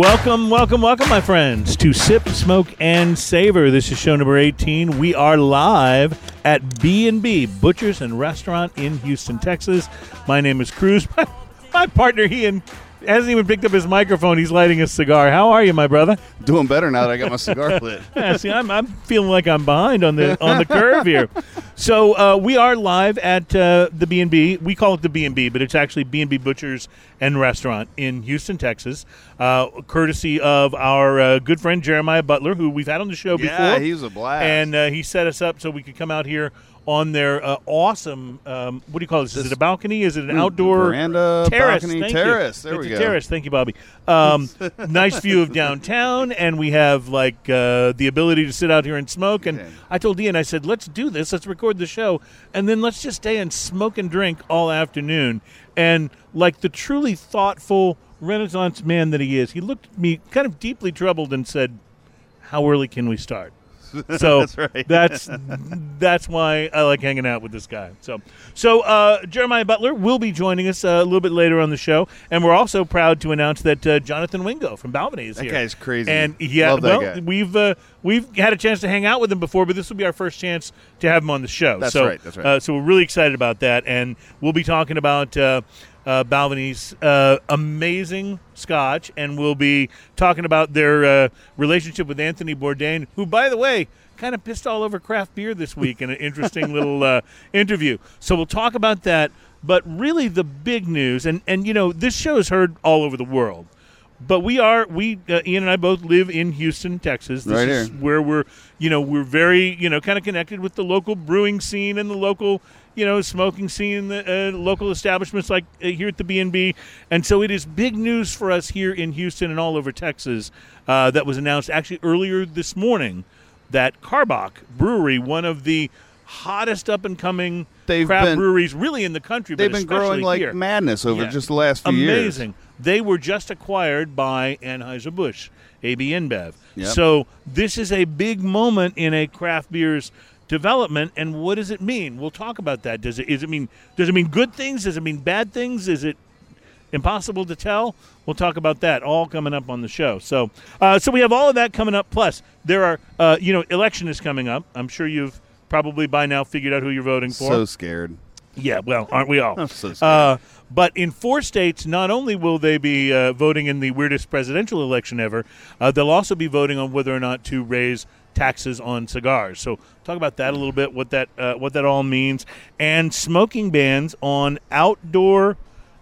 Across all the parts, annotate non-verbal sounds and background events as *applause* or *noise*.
Welcome, welcome, welcome, my friends, to Sip, Smoke, and Savor. This is show number 18. We are live at B&B, Butchers and Restaurant in Houston, Texas. My name is Cruz. My, *laughs* my partner, Ian, hasn't even picked up his microphone. He's lighting a cigar. How are you, my brother? Doing better now that I got my cigar lit. *laughs* Yeah, see, I'm, I'm feeling like I'm behind on the on the curve here. *laughs* So uh, we are live at uh, the B and B. We call it the B and B, but it's actually B and B Butchers and Restaurant in Houston, Texas, uh, courtesy of our uh, good friend Jeremiah Butler, who we've had on the show Yeah, before. Yeah, he's a blast. and uh, he set us up so we could come out here on their uh, awesome. Um, what do you call this? Is it a balcony? Is it an outdoor veranda, terrace? balcony, Thank terrace. You. There it's we a go. terrace. Thank you, Bobby. Um, *laughs* nice view of downtown, and we have like uh, the ability to sit out here and smoke. And Okay. I told Ian, I said, let's do this. Let's record the show, and then let's just stay and smoke and drink all afternoon. And like the truly thoughtful Renaissance man that he is, he looked at me kind of deeply troubled and said, "How early can we start?" *laughs* So That's right. that's that's why I like hanging out with this guy. So so uh, Jeremiah Butler will be joining us uh, a little bit later on the show, and we're also proud to announce that uh, Jonathan Wingo from Balvenie is That here. guy's crazy. And yeah, Love well, we've uh, we've had a chance to hang out with him before, but this will be our first chance to have him on the show. That's so, right, that's right. Uh, so we're really excited about that, and we'll be talking about. Uh, uh, Balvenie's uh, amazing scotch, and we'll be talking about their uh, relationship with Anthony Bourdain, who, by the way, kind of pissed all over craft beer this week in an interesting *laughs* little uh, interview. So we'll talk about that. But really, the big news, and and you know, this show is heard all over the world. But we are we uh, Ian and I both live in Houston, Texas. This Right is here. where we're you know we're very you know kind of connected with the local brewing scene and the local you know smoking scene, the uh, local establishments like uh, here at the B and B, and so it is big news for us here in Houston and all over Texas. Uh, that was announced actually earlier this morning that Karbach Brewery, one of the hottest up and coming They've craft been- breweries, really in the country. They've but been growing like here. madness over Yeah. just the last few years. Amazing. They were just acquired by Anheuser-Busch, AB InBev. Yep. So this is a big moment in a craft beer's development. And what does it mean? We'll talk about that. Does it? Is it mean? Does it mean good things? Does it mean bad things? Is it impossible to tell? We'll talk about that all coming up on the show. So, uh, so we have all of that coming up. Plus, there are, uh, you know, election is coming up. I'm sure you've probably by now figured out who you're voting for. So scared. Yeah, well, aren't we all? *laughs* I'm so scared. uh, but in four states, not only will they be uh, voting in the weirdest presidential election ever, uh, they'll also be voting on whether or not to raise taxes on cigars. So, talk about that a little bit. What that uh, what that all means, and smoking bans on outdoor.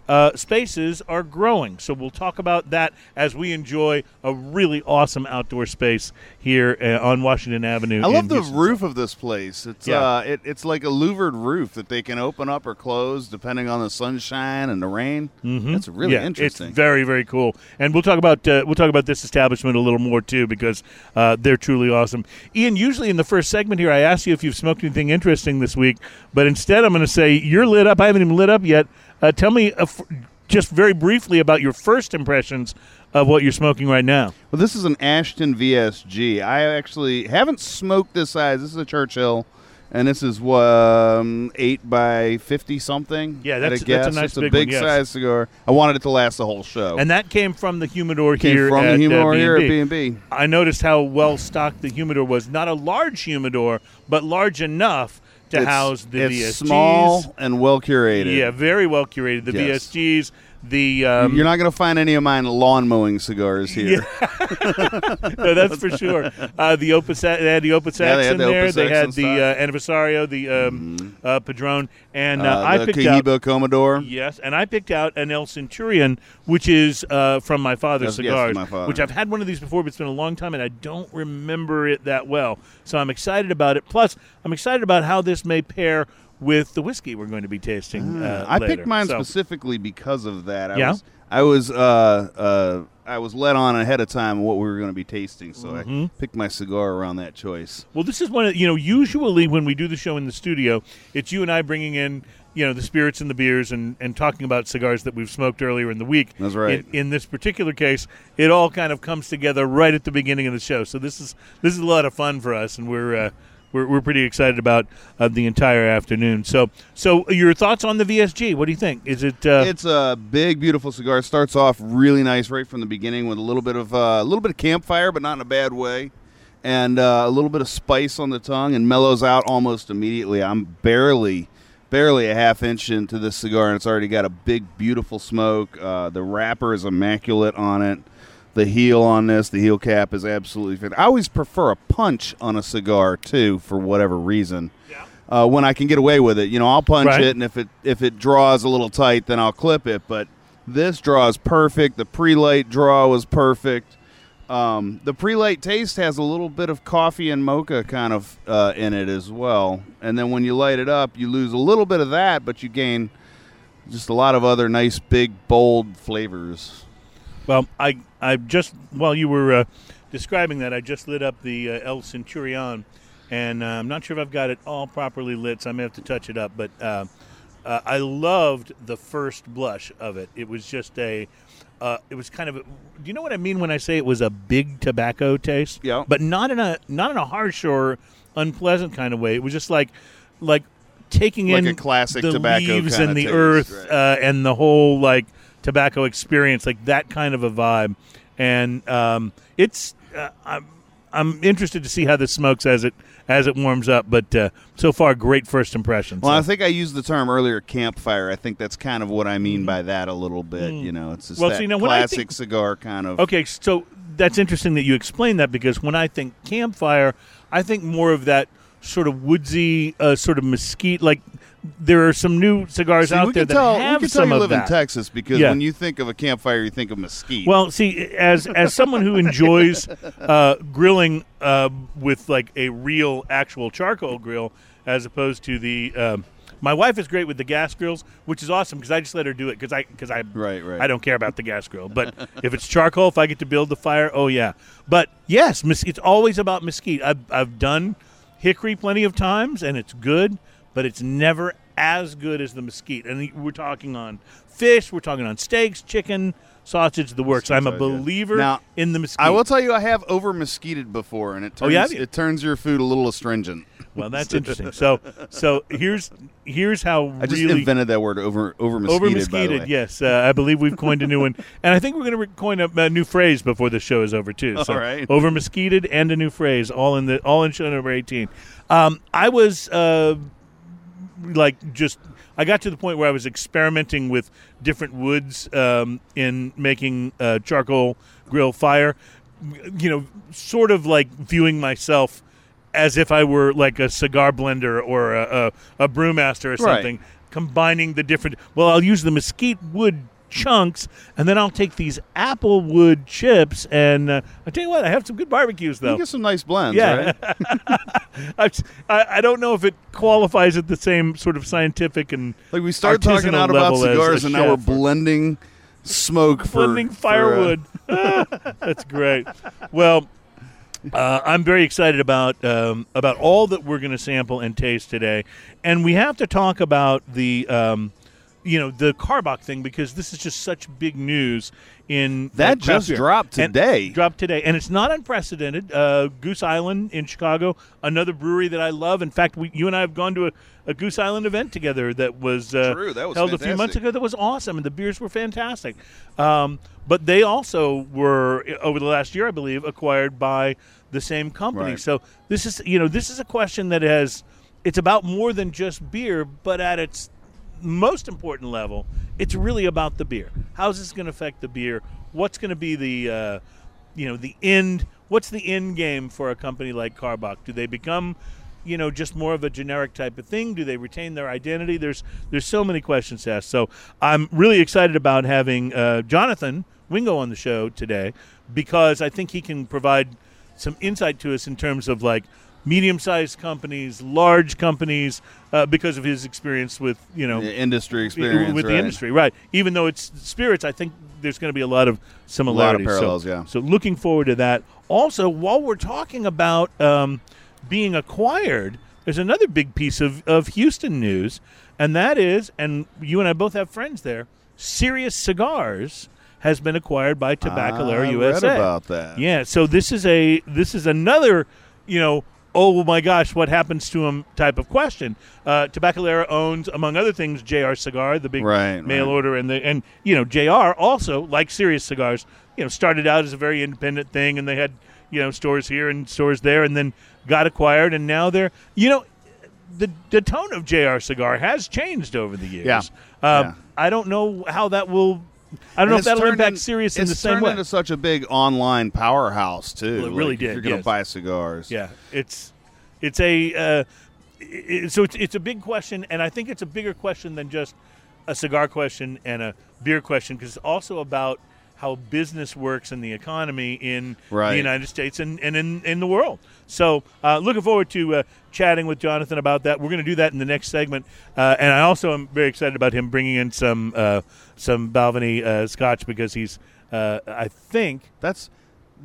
Uh, spaces are growing, so we'll talk about that as we enjoy a really awesome outdoor space here uh, on Washington Avenue. I love the Houston. roof of this place. It's Yeah. uh, it, it's like a louvered roof that they can open up or close depending on the sunshine and the rain. Mm-hmm. That's really yeah, interesting. It's very very cool, and we'll talk about uh, we'll talk about this establishment a little more too because uh, they're truly awesome. Ian, usually in the first segment here, I ask you if you've smoked anything interesting this week, but instead I'm going to say you're lit up. I haven't even lit up yet. Uh, tell me uh, f- just very briefly about your first impressions of what you're smoking right now. Well, this is an Ashton VSG. I actually haven't smoked this size. This is a Churchill, and this is um, eight by fifty something. Yeah, that's- a that's a nice It's a big big one, yes. size cigar. I wanted it to last the whole show. And that came from the humidor came here from at, the humidor uh, here at B&B. B&B. I noticed how well stocked the humidor was. Not a large humidor, but large enough to It's- house the it's VSGs. small and well curated. Yeah, very well curated. The Yes. VSGs, the um, You're not going to find any of mine lawn mowing cigars here. *laughs* no, that's for sure. Uh, the Opus, they had the Opus Yeah, X in the there. Opus they X had the uh, Anniversario, the um, uh, Padron, and uh, Uh, I picked out. Cohiba Comador. Yes, and I picked out an El Centurion, which is uh, from my father's Yes, yes, cigars, my father. which I've had one of these before, but it's been a long time, and I don't remember it that well. So I'm excited about it. Plus, I'm excited about how this may pair with the whiskey we're going to be tasting. Uh, I later. picked mine So- specifically because of that. I Yeah? was I was uh, uh, I was let on ahead of time what we were going to be tasting, so Mm-hmm. I picked my cigar around that choice. Well, this is one of you know. Usually, when we do the show in the studio, it's you and I bringing in you know the spirits and the beers and, and talking about cigars that we've smoked earlier in the week. That's right. In, in this particular case, it all kind of comes together right at the beginning of the show. So this is this is a lot of fun for us, and we're uh, we're, we're pretty excited about uh, the entire afternoon. So, so your thoughts on the VSG? What do you think? Is it? Uh, It's a big, beautiful cigar. It starts off really nice right from the beginning with a little bit of uh, a little bit of campfire, but not in a bad way, and uh, a little bit of spice on the tongue, and mellows out almost immediately. I'm barely, barely a half inch into this cigar, and it's already got a big, beautiful smoke. Uh, the wrapper is immaculate on it. The heel on this, the heel cap is absolutely fit. I always prefer a punch on a cigar too, for whatever reason uh, when I can get away with it. You know, I'll punch Right. it, and if it if it draws a little tight, then I'll clip it. But this draw is perfect. The pre-light draw was perfect. Um, the pre-light taste has a little bit of coffee and mocha kind of uh, in it as well. And then when you light it up, you lose a little bit of that, but you gain just a lot of other nice, big, bold flavors. Well, I I just while you were uh, describing that, I just lit up the uh, El Centurion, and uh, I'm not sure if I've got it all properly lit, so I may have to touch it up. But uh, uh, I loved the first blush of it. It was just a, uh, it was kind of. A, do you know what I mean when I say it was a big tobacco taste? Yeah. But not in a not in a harsh or unpleasant kind of way. It was just like like taking Like in a classic the tobacco leaves and the taste, earth right. uh, and the whole like tobacco experience, like that kind of a vibe. And um, it's uh, I'm I'm interested to see how this smokes as it as it warms up. But uh, so far, great first impressions. Well, I think I used the term earlier, campfire. I think that's kind of what I mean by that a little bit. You know, it's just Mm. Well, that see, now classic think- cigar kind of. Okay, so that's interesting that you explain that because when I think campfire, I think more of that sort of woodsy, uh, sort of mesquite. Like there are some new cigars See, out there that tell, have we can tell some you of live that. in Texas because Yeah. when you think of a campfire, you think of mesquite. Well, see, as as someone who enjoys *laughs* uh, grilling uh, with like a real actual charcoal grill, as opposed to the, um, my wife is great with the gas grills, which is awesome because I just let her do it because I because I Right, right. I don't care about the gas grill, but if it's charcoal, if I get to build the fire, oh yeah. But yes, it's always about mesquite. I've I've done hickory plenty of times, and it's good, but it's never as good as the mesquite. And we're talking on fish, we're talking on steaks, chicken, sausage, the works. I'm a believer Now, in the mesquite. I will tell you, I have over mesquited before, and it turns Oh, yeah, it turns your food a little astringent. well, that's *laughs* interesting. So so here's here's how I just really invented that word over over mesquited. over mesquited. Yes, uh, I believe we've coined a new one, *laughs* and I think we're going to coin a, a new phrase before the show is over too. So All right. over mesquited and a new phrase, all in the all in show number eighteen. Um, I was uh, like just I got to the point where I was experimenting with different woods um, in making uh, charcoal grill fire. You know, sort of like viewing myself as if I were like a cigar blender or a, a, a brewmaster or Right. something, combining the different. Well, I'll use the mesquite wood chunks, and then I'll take these apple wood chips, and uh, I tell you what, I have some good barbecues though. You get some nice blends, Yeah. right? *laughs* I, I don't know if it qualifies at the same sort of scientific and Like we started talking out about level as a cigars, and now we're blending smoke for blending for, uh, firewood. *laughs* *laughs* That's great. Well, uh, I'm very excited about um, about all that we're going to sample and taste today, and we have to talk about the. Um, you know the Karbach thing because this is just such big news in That uh, just beer. dropped And- today. dropped today, and it's not unprecedented. Uh, Goose Island in Chicago, another brewery that I love. In fact, we, you and I have gone to a, a Goose Island event together that was, uh, True, that was held a few months ago. That was awesome, and the beers were fantastic. Um, but they also were over the last year, I believe, acquired by the same company. Right. So this is, you know, this is a question that has. It's about more than just beer, but at its most important level, it's really about the beer. How's this going to affect the beer? What's going to be the, uh, you know, the end? What's the end game for a company like Karbach? Do they become, you know, just more of a generic type of thing? Do they retain their identity? There's there's so many questions to ask. So I'm really excited about having uh, Jonathan Wingo on the show today because I think he can provide some insight to us in terms of like medium-sized companies, large companies, uh, because of his experience with you know The industry experience with right. the industry, right? Even though it's spirits, I think there's going to be a lot of similarities. So- parallels, yeah. So looking forward to that. Also, while we're talking about um, being acquired, there's another big piece of, of Houston news, and that is, and you and I both have friends there. Serious Cigars has been acquired by Tabacalera I USA. read about that. Yeah, so this is a this is another, you know, oh my gosh, what happens to him type of question. Uh, Tabacalera owns, among other things, JR Cigar, the big Right, mail right. order, and the and you know JR also like Serious Cigars. You know, started out as a very independent thing, and they had you know stores here and stores there, and then got acquired, and now they're you know. The, the tone of JR Cigar has changed over the years. Yeah. Um, Yeah. I don't know how that will. I don't know if that'll impact in- Serious in the same way. It's turned into such a big online powerhouse too. Well, it really Like, did, If you're gonna yes. buy cigars, Yeah, it's it's a uh, i so it's it's a big question, and I think it's a bigger question than just a cigar question and a beer question because it's also about how business works in the economy in the United States and, and in, in the world. So, uh, looking forward to uh, chatting with Jonathan about that. We're going to do that in the next segment, uh, and I also am very excited about him bringing in some uh, some Balvenie uh, Scotch because he's, uh, I think, that's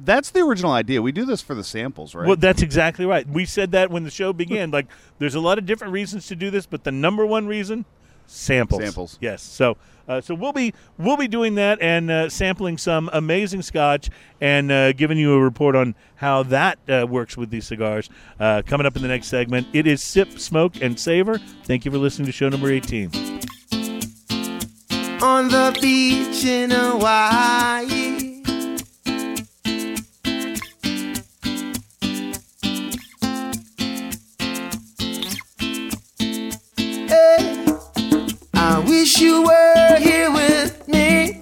that's the original idea. We do this for the samples, right? Well, that's exactly right. We said that when the show began. like, there's a lot of different reasons to do this, but the number one reason, samples. Samples. Yes. So, uh, so we'll be we'll be doing that and uh, sampling some amazing Scotch and uh, giving you a report on how that uh, works with these cigars. Uh, coming up in the next segment, it is sip, smoke, and savor. Thank you for listening to show number 18. on the beach in Hawaii. You were here with me.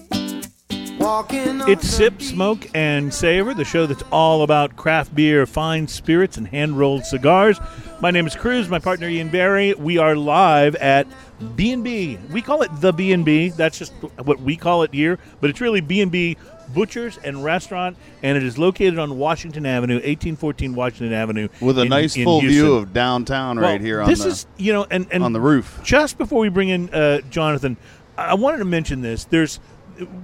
It's Sip. Smoke, and Savor, the show that's all about craft beer, fine spirits, and hand rolled cigars. My name is Cruz. My partner Ian Barry. We are live at B&B. We call it the B&B. That's just what we call it here, but it's really B&B Butchers and Restaurant, and it is located on Washington Avenue, 1814 Washington Avenue, with a in- nice in full Houston. view of downtown Well, right here on this the is you know, and, and on the roof. just before we bring in uh, Jonathan, I wanted to mention this. There's,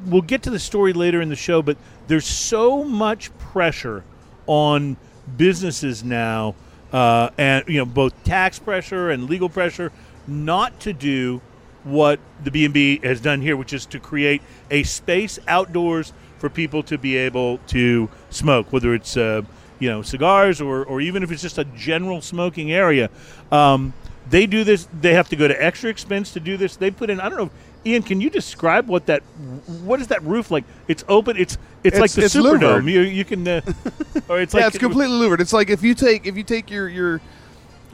we'll get to the story later in the show, but there's so much pressure on businesses now, uh, and you know, both tax pressure and legal pressure, not to do what the B&B has done here, which is to create a space outdoors for people to be able to smoke, whether it's uh, you know cigars or, or even if it's just a general smoking area. Um, they do this. They have to go to extra expense to do this. They put in. I don't know. Ian, can you describe what that? What is that roof like? It's open. It's it's, like the it's Superdome. You, you can, uh, or it's *laughs* like yeah, it's completely louvered. It's like if you take if you take your your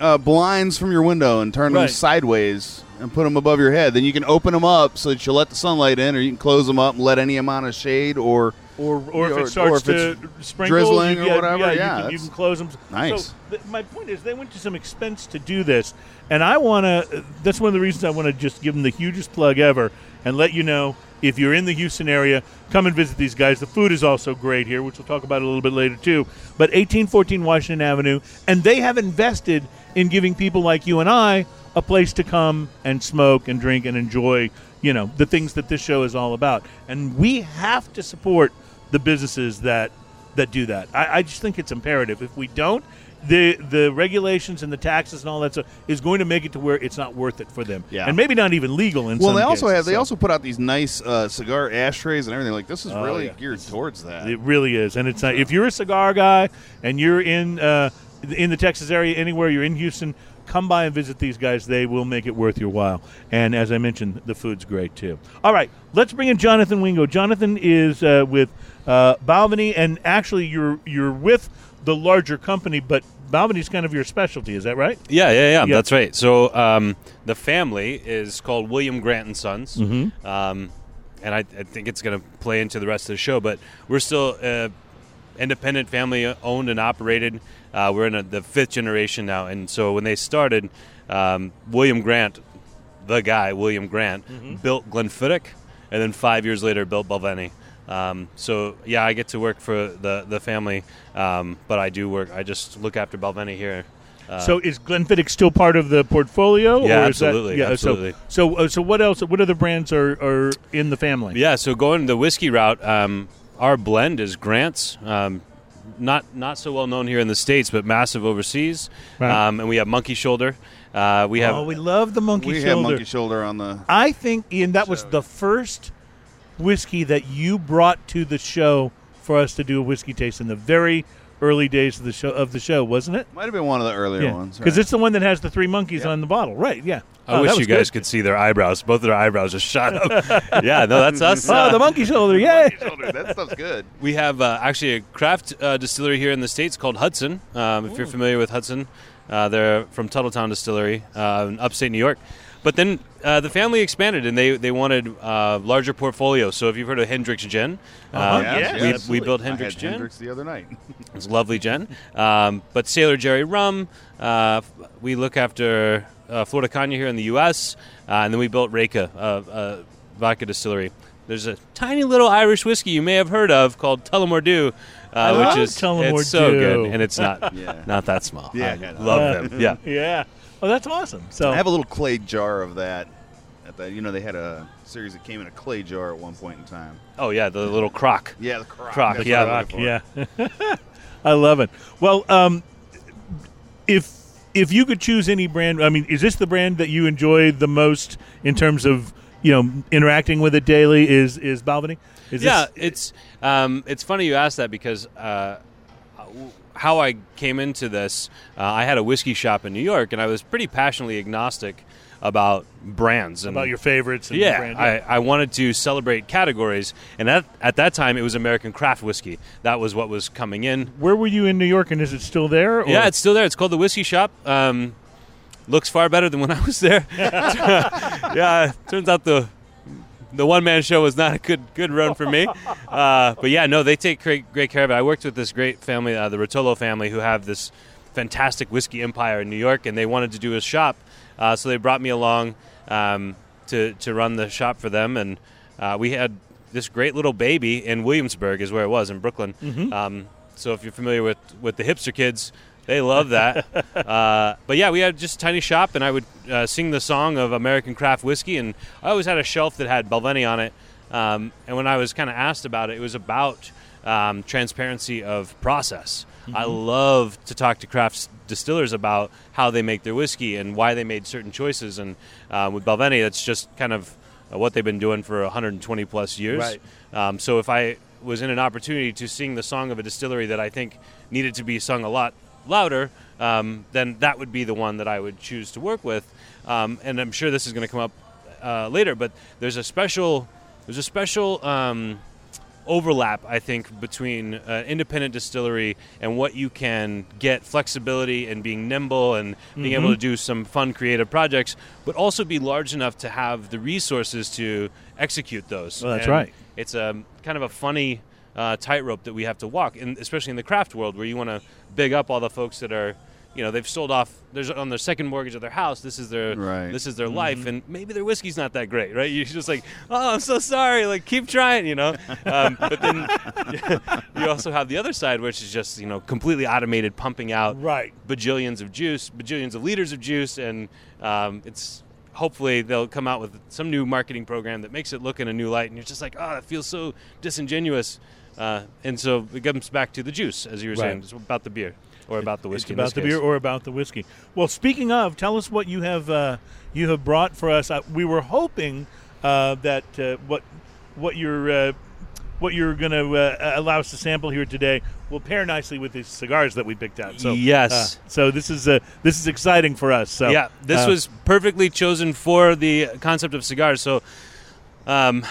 uh, blinds from your window and turn Right. them sideways and put them above your head, then you can open them up so that you let the sunlight in, or you can close them up and let any amount of shade or or or if Or- it starts or if to it's sprinkle, drizzling you, or whatever, Yeah, yeah, you, can, you that's can close them. nice. So th- my point is, they went to some expense to do this, and I want to. That's one of the reasons I want to just give them the hugest plug ever and let you know if you're in the Houston area, come and visit these guys. The food is also great here, which we'll talk about a little bit later too. But 1814 Washington Avenue, and they have invested in giving people like you and I a place to come and smoke and drink and enjoy, you know, the things that this show is all about. And we have to support the businesses that that do that. I, I just think it's imperative. If we don't, the the regulations and the taxes and all that stuff is going to make it to where it's not worth it for them. Yeah. and maybe not even legal in well, they also cases, have they so. also put out these nice uh, cigar ashtrays and everything. Like this is Oh, really yeah. geared towards that. It really is, and it's not, if you're a cigar guy and you're in uh, in the Texas area, anywhere you're in Houston, come by and visit these guys. They will make it worth your while. And as I mentioned, the food's great too. All right, let's bring in Jonathan Wingo. Jonathan is uh, with uh, Balvenie, and actually, you're you're with the larger company, but Balvenie's kind of your specialty. Is that right? Yeah, yeah, yeah, Yeah. That's right. So um, the family is called William Grant and Sons, Mhm. um, and I, I think it's going to play into the rest of the show. But we're still uh, independent, family owned and operated. Uh, we're in a, the fifth generation now, and so when they started, um, William Grant, the guy William Grant, built Glenfiddich, and then five years later built Balvenie. Um, so yeah, I get to work for the the family, um, but I do work. I just look after Balvenie here. Uh, so is Glenfiddich still part of the portfolio? Yeah, or is that- absolutely, yeah, so- absolutely. So, uh, so what else? What other brands are, are in the family? Yeah, so going the whiskey route, um, our blend is Grant's. Um, not not so well known here in the states, but massive overseas. Right. Um, and we have Monkey Shoulder. Uh, we have oh, we love the monkey we shoulder. have monkey shoulder on the. I think Ian, that was the first whiskey that you brought to the show for us to do a whiskey taste in the very early days of the show of the show, wasn't it? Might have been one of the earlier ones. because right. it's the one that has the three monkeys Yep. on the bottle, right? Yeah. I Oh, wish you guys good. could see their eyebrows. Both of their eyebrows just shot up. *laughs* yeah, no, that's us. Oh, Uh, the monkey shoulder! Yay! that stuff's good. We have uh, actually a craft uh, distillery here in the states called Hudson. Um, if you're familiar with Hudson, uh, they're from Tuthilltown Distillery uh, in upstate New York. But then uh, the family expanded and they, they wanted uh, larger portfolio. So if you've heard of Hendrick's Gin, uh, Uh-huh. Yes, yes, we, we absolutely. built I Hendrick's had Gin. Hendrick's the other night. *laughs* It's lovely gin. Um, but Sailor Jerry Rum, uh, we look after uh, Flor de Caña here in the U.S., uh, and then we built Reyka, uh, uh, vodka distillery. There's a tiny little Irish whiskey you may have heard of called Tullamore Dew, uh, I which love is Tullamore it's so good, and it's not *laughs* Yeah. not that small. Yeah, I yeah, no. love them. Yeah. *laughs* Yeah. Oh, that's awesome. So I have a little clay jar of that. At the, you know, they had a series that came in a clay jar at one point in time. Oh yeah, the little crock. Yeah, the crock. Crock, That's yeah. what I'm looking for. Yeah, *laughs* I love it. Well, um, if if you could choose any brand, I mean, is this the brand that you enjoy the most in terms of you know interacting with it daily? Is is Balvenie? Is yeah, this, it's um, it's funny you ask that because uh, how I came into this, uh, I had a whiskey shop in New York, and I was pretty passionately agnostic about brands and about your favorites. And yeah, brand, I, I wanted to celebrate categories, and at, at that time it was American craft whiskey. That was what was coming in. Where were you in New York, and is it still there? or- Yeah, it's still there. It's called the Whiskey Shop. Um, looks far better than when I was there. *laughs* *laughs* yeah, turns out the the one man show was not a good good run for me. *laughs* Uh, but yeah, no, they take great great care of it. I worked with this great family, uh, the Rotolo family, who have this fantastic whiskey empire in New York, and they wanted to do a shop, uh, so they brought me along um, to to run the shop for them, and uh, we had this great little baby in Williamsburg, is where it was in Brooklyn. Um, so if you're familiar with with the hipster kids. They love that. *laughs* uh, but yeah, we had just a tiny shop, and I would uh, sing the song of American craft whiskey. And I always had a shelf that had Balvenie on it. Um, and when I was kind of asked about it, it was about um, transparency of process. I love to talk to craft distillers about how they make their whiskey and why they made certain choices. And uh, with Balvenie, that's just kind of uh, what they've been doing for 120 plus years. Right. Um, so if I was in an opportunity to sing the song of a distillery that I think needed to be sung a lot louder, um, then that would be the one that I would choose to work with. Um, and I'm sure this is going to come up uh, later, but there's a special there's a special um, overlap I think between uh, independent distillery and what you can get flexibility and being nimble and being able to do some fun creative projects, but also be large enough to have the resources to execute those. Well, that's And right. It's a kind of a funny uh, tightrope that we have to walk, and especially in the craft world, where you want to big up all the folks that are, you know, they've sold off. There's on their second mortgage of their house. This is their Right. this is their life, and maybe their whiskey's not that great, right? You're just like, oh, I'm so sorry. Like, keep trying, you know. Um, but then *laughs* you also have the other side, which is just you know completely automated, pumping out Right. bajillions of juice, bajillions of liters of juice, and um, it's hopefully they'll come out with some new marketing program that makes it look in a new light, and you're just like, oh, that feels so disingenuous. Uh, and so it comes back to the juice, as you were saying, it's about the beer or about the It's whiskey. in about the case. beer or about the whiskey. Well, speaking of, tell us what you have uh, you have brought for us. Uh, we were hoping uh, that uh, what what you're uh, what you're going to uh, allow us to sample here today will pair nicely with these cigars that we picked out. So Yes. so this is uh, this is exciting for us. So yeah, this was perfectly chosen for the concept of cigars. So, um,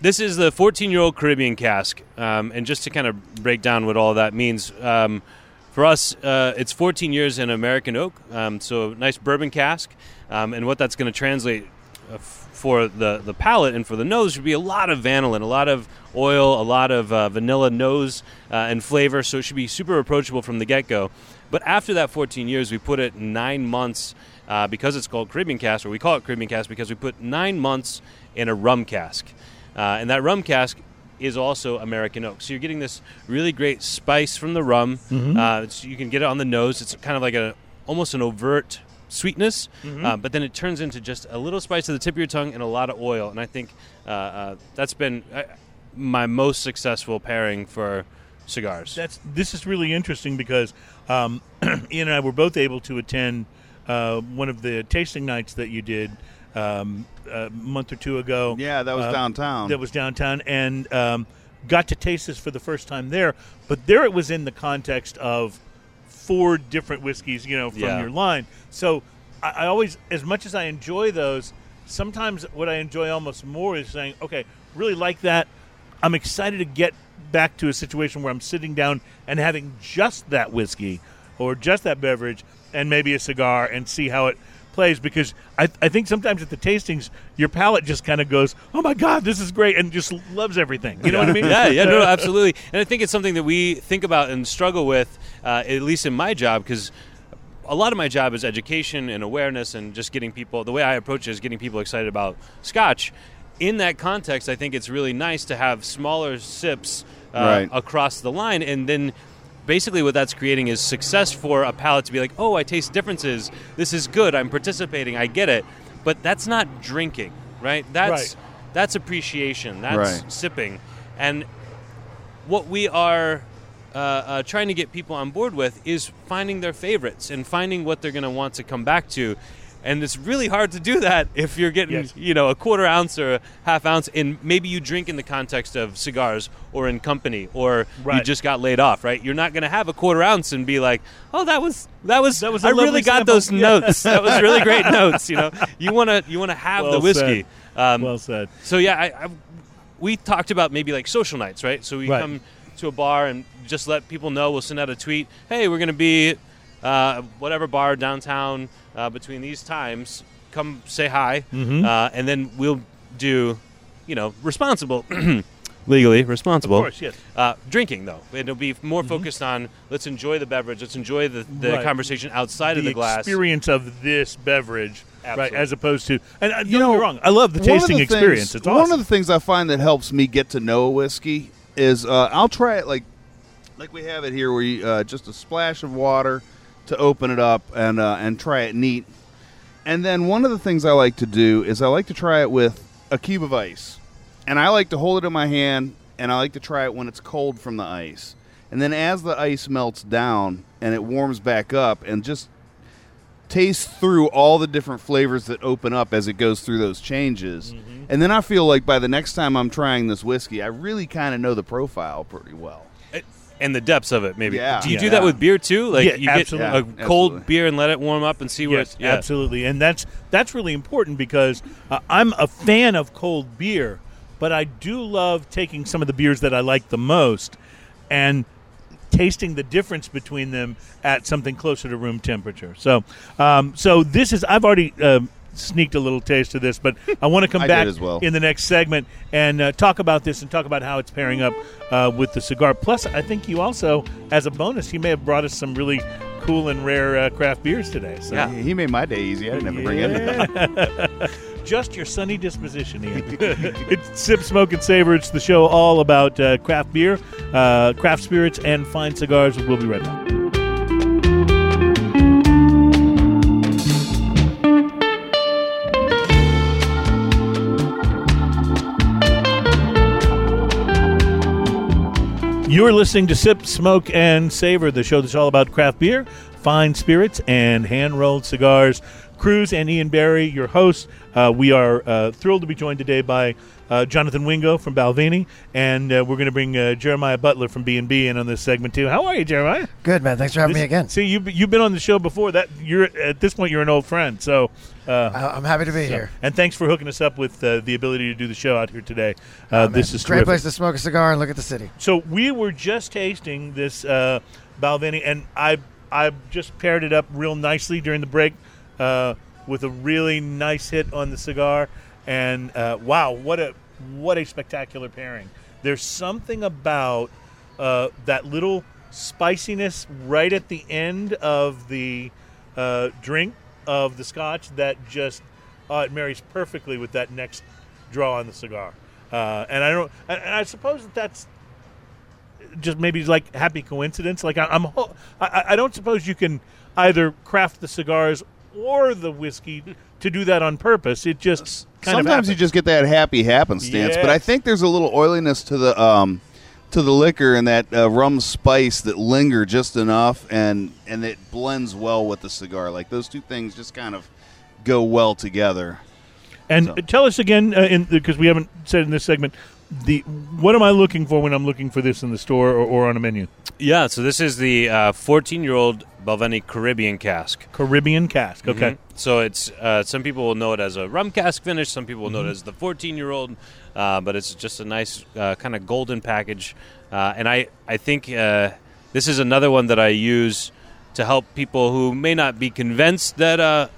this is the 14 year old Caribbean cask. Um, and just to kind of break down what all that means, um, for us, uh, it's 14 years in American oak. Um, so, nice bourbon cask. Um, and what that's going to translate uh, for the, the palate and for the nose should be a lot of vanillin, a lot of oil, a lot of uh, vanilla nose uh, and flavor. So, it should be super approachable from the get go. But after that 14 years, we put it nine months uh, because it's called Caribbean cask, or we call it Caribbean cask because we put nine months in a rum cask. Uh, and that rum cask is also American oak. So you're getting this really great spice from the rum. Uh, it's, you can get it on the nose. It's kind of like a almost an overt sweetness, uh, but then it turns into just a little spice to the tip of your tongue and a lot of oil. And I think uh, uh, that's been uh, my most successful pairing for cigars. That's this is really interesting because um, *clears throat* Ian and I were both able to attend uh, one of the tasting nights that you did um, a month or two ago. Yeah, that was Uh, downtown. That was downtown, and um, got to taste this for the first time there, but there it was in the context of four different whiskeys, you know, from Yeah. your line. So I, I always, as much as I enjoy those, sometimes what I enjoy almost more is saying, okay, really like that. I'm excited to get back to a situation where I'm sitting down and having just that whiskey or just that beverage and maybe a cigar and see how it plays because I, I think sometimes at the tastings your palate just kind of goes oh my god this is great and just loves everything you know what I mean *laughs* yeah, yeah, no, absolutely. And I think it's something that we think about and struggle with, uh, at least in my job, because a lot of my job is education and awareness and just getting people. The way I approach it is getting people excited about Scotch. In that context, I think it's really nice to have smaller sips uh, Right. across the line, and then. Basically, what that's creating is success for a palate to be like, oh, I taste differences. This is good. I'm participating. I get it. But that's not drinking, right? That's Right. that's appreciation. That's Right. sipping. And what we are uh, uh, trying to get people on board with is finding their favorites and finding what they're going to want to come back to. And it's really hard to do that if you're getting, Yes. you know, a quarter ounce or a half ounce, and maybe you drink in the context of cigars or in company, or you just got laid off, right? You're not going to have a quarter ounce and be like, "Oh, that was that was That was I really got sample." those *laughs* Yeah. notes. That was really great *laughs* notes." You know, you want to you want to have Well the whiskey. Um, well said so yeah, I, I, we talked about maybe like social nights, right? So we Right. come to a bar and just let people know. We'll send out a tweet. Hey, we're going to be uh, whatever bar downtown uh, between these times. Come say hi, Mhm. uh, and then we'll do, you know, responsible, *clears throat* legally responsible. of course yes Uh, drinking though, it'll be more focused on let's enjoy the beverage, let's enjoy the, the Mm-hmm. Right. conversation outside of the glass. experience of this beverage, right? As opposed to, and uh, don't You get me know, wrong, I love the tasting the experience. Things, it's awesome. One of the things I find that helps me get to know a whiskey is uh, I'll try it like like we have it here, where you, uh, just a splash of water to open it up and uh, and try it neat. And then one of the things I like to do is I like to try it with a cube of ice, and I like to hold it in my hand, and I like to try it when it's cold from the ice. And then as the ice melts down and it warms back up, and just taste through all the different flavors that open up as it goes through those changes. Mm-hmm. And then I feel like by the next time I'm trying this whiskey, I really kind of know the profile pretty well. And the depths of it, maybe. Yeah. Do you do that with beer too? Like Yeah, you absolutely. get Yeah, a cold absolutely. beer and let it warm up and see where Yes, it's yeah. absolutely, and that's that's really important because uh, I'm a fan of cold beer, but I do love taking some of the beers that I like the most and tasting the difference between them at something closer to room temperature. So, um, so this is I've already. Um, Sneaked a little taste of this, but I want to come *laughs* back as well. in the next segment and uh, talk about this and talk about how it's pairing up uh, with the cigar. Plus, I think you also, as a bonus, you may have brought us some really cool and rare uh, craft beers today. So. Yeah. He made my day easy. I didn't have to bring anything. *laughs* Just your sunny disposition, Ian. *laughs* it's Sip, Smoke, and Savor. It's the show all about uh, craft beer, uh, craft spirits, and fine cigars. We'll be right back. You're listening to Sip, Smoke, and Savor, the show that's all about craft beer, fine spirits, and hand rolled cigars. Cruz and Ian Barry, your hosts. Uh, we are uh, thrilled to be joined today by uh, Jonathan Wingo from Balvenie, and uh, we're going to bring uh, Jeremiah Butler from B&B in on this segment, too. How are you, Jeremiah? Good man, thanks for having This- me again. See, you've, you've been on the show before. That you're At this point, you're an old friend. So, uh, I- I'm happy to be so- here. And thanks for hooking us up with uh, the ability to do the show out here today. Uh, Oh, this is great terrific. place to smoke a cigar and look at the city. So we were just tasting this uh, Balvenie, and I I just paired it up real nicely during the break uh, with a really nice hit on the cigar, and uh, wow, what a what a spectacular pairing! There's something about uh, that little spiciness right at the end of the uh, drink of the scotch that just uh, it marries perfectly with that next draw on the cigar. Uh, and I don't, and I suppose that that's just maybe like happy coincidence. Like I, I'm, ho- I, I don't suppose you can either craft the cigars or the whiskey to do that on purpose. It just Sometimes you just get that happy happenstance, but I think there's a little oiliness to the um, to the liquor and that uh, rum spice that linger just enough, and and it blends well with the cigar. Like those two things just kind of go well together. And So- tell us again, uh, because we haven't said in this segment, the what am I looking for when I'm looking for this in the store or, or on a menu? Yeah, so this is the 14 year old Balvenie Caribbean cask. Caribbean cask. Okay. Mhm. So it's uh, some people will know it as a rum cask finish. Some people will know Mm-hmm. it as the 14 year old, uh, but it's just a nice uh, kind of golden package. Uh, and I I think uh, this is another one that I use to help people who may not be convinced that uh,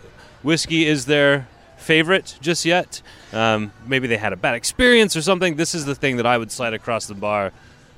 whiskey is their favorite just yet. Um, maybe they had a bad experience or something. This is the thing that I would slide across the bar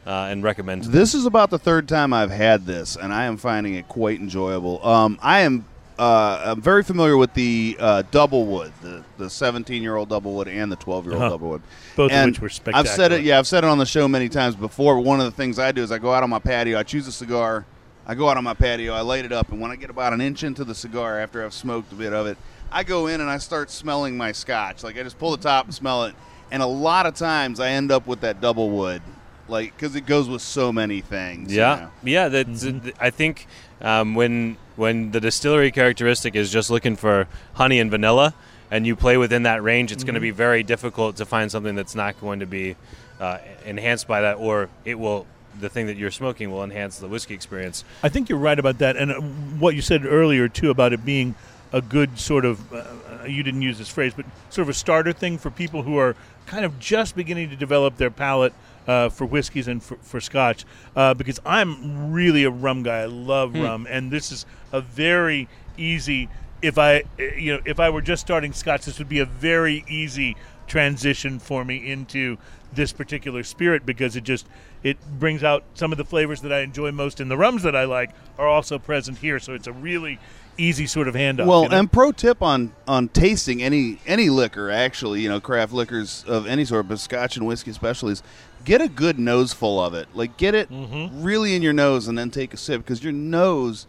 uh, and recommend. This is about the third time I've had this, and I am finding it quite enjoyable. Um, I am uh, I'm very familiar with the uh, Doublewood, the the 17 year old Doublewood and the 12 year old Uh-huh. Doublewood. Both of which were spectacular. I've said it, yeah, I've said it on the show many times before. One of the things I do is I go out on my patio, I choose a cigar, I go out on my patio, I light it up, and when I get about an inch into the cigar after I've smoked a bit of it, I go in and I start smelling my scotch. Like I just pull the top and smell it, and a lot of times I end up with that double wood, like because it goes with so many things. you Yeah, know. yeah. That's. I think um, when when the distillery characteristic is just looking for honey and vanilla, and you play within that range, it's going to be very difficult to find something that's not going to be uh, enhanced by that, or it will. The thing that you're smoking will enhance the whiskey experience. I think you're right about that, and uh, what you said earlier too about it being a good sort of uh, you didn't use this phrase, but sort of a starter thing for people who are kind of just beginning to develop their palate uh, for whiskeys and for, for Scotch. Uh, because I'm really a rum guy. I love rum, and this is a very easy. If I uh, you know if I were just starting Scotch, this would be a very easy transition for me into this particular spirit because it just it brings out some of the flavors that I enjoy most in the rums that I like are also present here. So it's a really easy sort of handoff. Well, you know? and pro tip on on tasting any any liquor, actually, you know, craft liquors of any sort, but Scotch and whiskey especially, is get a good nose full of it. Like get it Mm-hmm. really in your nose, and then take a sip because your nose,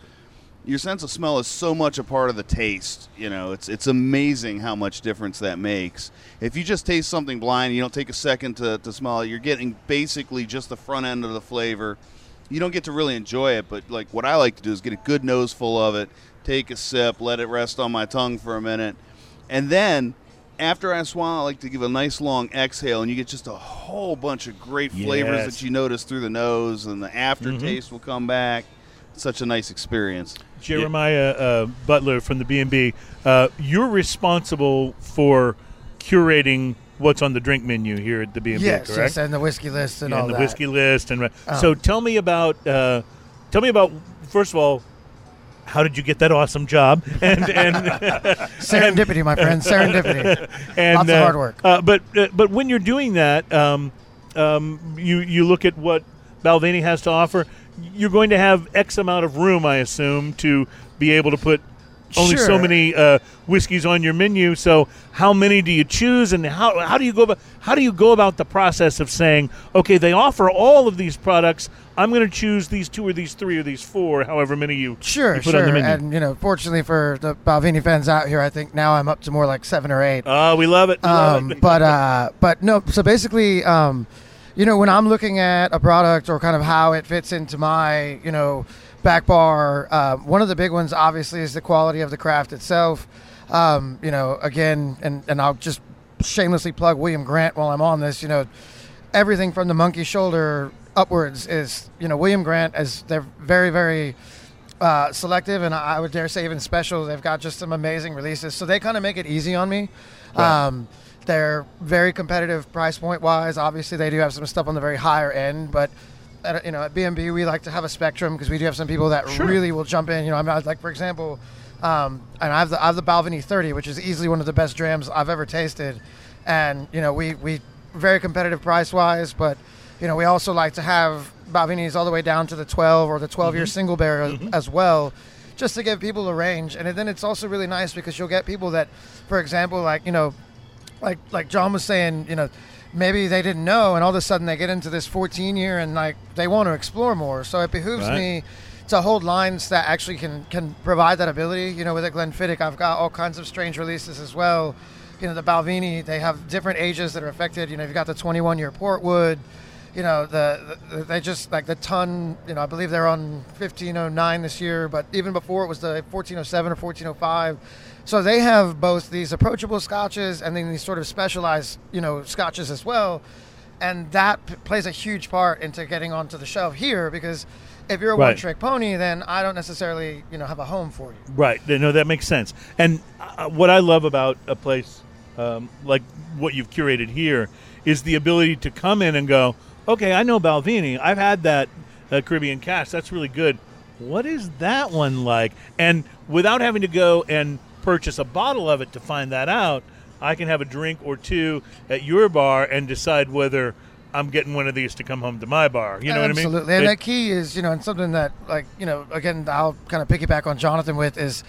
your sense of smell is so much a part of the taste. You know, it's it's amazing how much difference that makes. If you just taste something blind, you don't take a second to, to smell it. You're getting basically just the front end of the flavor. You don't get to really enjoy it, but like what I like to do is get a good nose full of it, take a sip, let it rest on my tongue for a minute, and then after I swallow, I like to give a nice long exhale, and you get just a whole bunch of great flavors Yes. that you notice through the nose, and the aftertaste Mm-hmm. will come back. Such a nice experience. Jeremiah uh, Butler from the B&B, uh, you're responsible for curating what's on the drink menu here at the B&B, yes, correct? yes, and the whiskey list and all that. and all the that. whiskey list and Oh. so tell me about uh, tell me about first of all how did you get that awesome job *laughs* and and *laughs* Serendipity, my friend. Serendipity. *laughs* and Lots of uh, hard work. Uh, but uh, but when you're doing that, um, um, you you look at what Balvenie has to offer. You're going to have X amount of room, I assume, to be able to put only so many uh, whiskeys on your menu. So how many do you choose, and how how do you go about how do you go about the process of saying, okay, they offer all of these products. I'm going to choose these two or these three or these four, however many you, Sure, you put sure. on the menu. And you know, fortunately for the Balvenie fans out here, I think now I'm up to more like seven or eight. Oh, we love it. We love Um, it. but uh, but no. So basically, um, you know, when I'm looking at a product or kind of how it fits into my you know back bar, uh, one of the big ones obviously is the quality of the craft itself. Um, you know, again, and and I'll just shamelessly plug William Grant while I'm on this. You know, everything from the monkey shoulder upwards is you know William Grant as they're very very uh, selective and I would dare say even special. They've got just some amazing releases, so they kind of make it easy on me. Um, they're very competitive price point wise. Obviously, they do have some stuff on the very higher end, but at, you know at B&B we like to have a spectrum because we do have some people that Sure. really will jump in. You know, I'm not, like for example, um, and I have the I have the Balvenie 30, which is easily one of the best drams I've ever tasted, and you know we we very competitive price wise, but you know we also like to have Balvenies all the way down to the 12 or the 12 year single barrel as well, just to give people a range. And then it's also really nice because you'll get people that, for example, like you know, like like John was saying, you know, maybe they didn't know, and all of a sudden they get into this 14 year and like they want to explore more. So it behooves Right. me to hold lines that actually can can provide that ability. You know, with a Glenfiddich, I've got all kinds of strange releases as well. You know, the Balvenie, they have different ages that are affected. You know, you've got the 21 year Portwood. You know, the, the they just like the Tun. You know, I believe they're on 1509 this year, but even before it was the 1407 or 1405. So they have both these approachable scotches and then these sort of specialized, you know, scotches as well. and that p- plays a huge part into getting onto the shelf here because if you're a Right. one-trick pony, then I don't necessarily you know have a home for you. Right. No, that makes sense. And uh, what I love about a place um, like what you've curated here is the ability to come in and go, okay, I know Balvenie. I've had that uh, Caribbean cask. That's really good. What is that one like? And without having to go and purchase a bottle of it to find that out, I can have a drink or two at your bar and decide whether I'm getting one of these to come home to my bar. You know Absolutely. what I mean? Absolutely. And It- that key is, you know, and something that, like, you know, again, I'll kind of piggyback on Jonathan with is,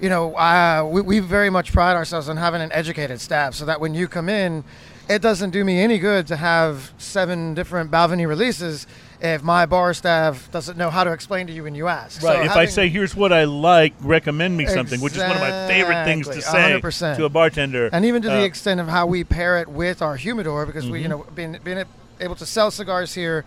you know, uh, we, we very much pride ourselves on having an educated staff so that when you come in, it doesn't do me any good to have seven different Balvenie releases if my bar staff doesn't know how to explain to you when you ask. Right. So if I say, "Here's what I like," recommend me something, which is one of my favorite things to say 100%. to a bartender. and even to Uh, the extent of how we pair it with our humidor because we you Mm-hmm. know being being able to sell cigars here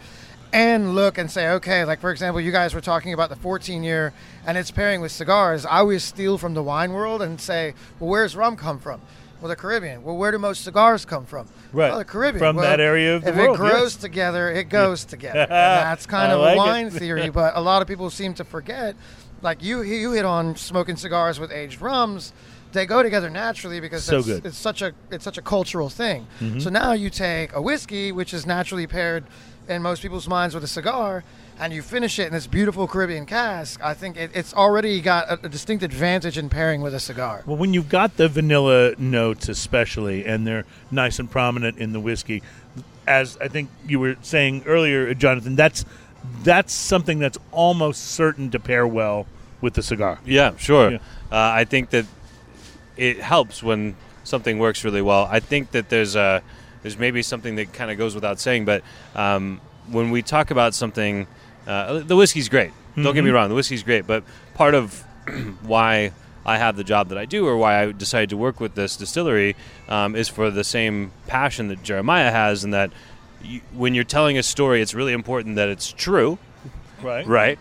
and look and say okay like for example you guys were talking about the 14 year and it's pairing with cigars i always steal from the wine world and say well where's rum come from well the caribbean well where do most cigars come from Right. well, the caribbean From Well, that area of the if world, If it grows yes. together it goes together and *laughs* that's kind I of like a wine *laughs* theory but a lot of people seem to forget like you you hit on smoking cigars with aged rums they go together naturally because So it's, good. it's such a it's such a cultural thing. Mm-hmm. So now you take a whiskey, which is naturally paired in most people's minds with a cigar, and you finish it in this beautiful Caribbean cask. I think it, it's already got a, a distinct advantage in pairing with a cigar. Well, when you've got the vanilla notes, especially, and they're nice and prominent in the whiskey, as I think you were saying earlier, Jonathan, that's that's something that's almost certain to pair well with the cigar. Yeah, sure. Yeah. Uh, I think that it helps when something works really well. I think that there's a there's maybe something that kind of goes without saying, but um, when we talk about something, uh, the whiskey's great. Don't get me wrong, the whiskey's great, but part of *clears throat* why I have the job that I do, or why I decided to work with this distillery, um, is for the same passion that Jeremiah has, and that you, when you're telling a story, it's really important that it's true Right. right?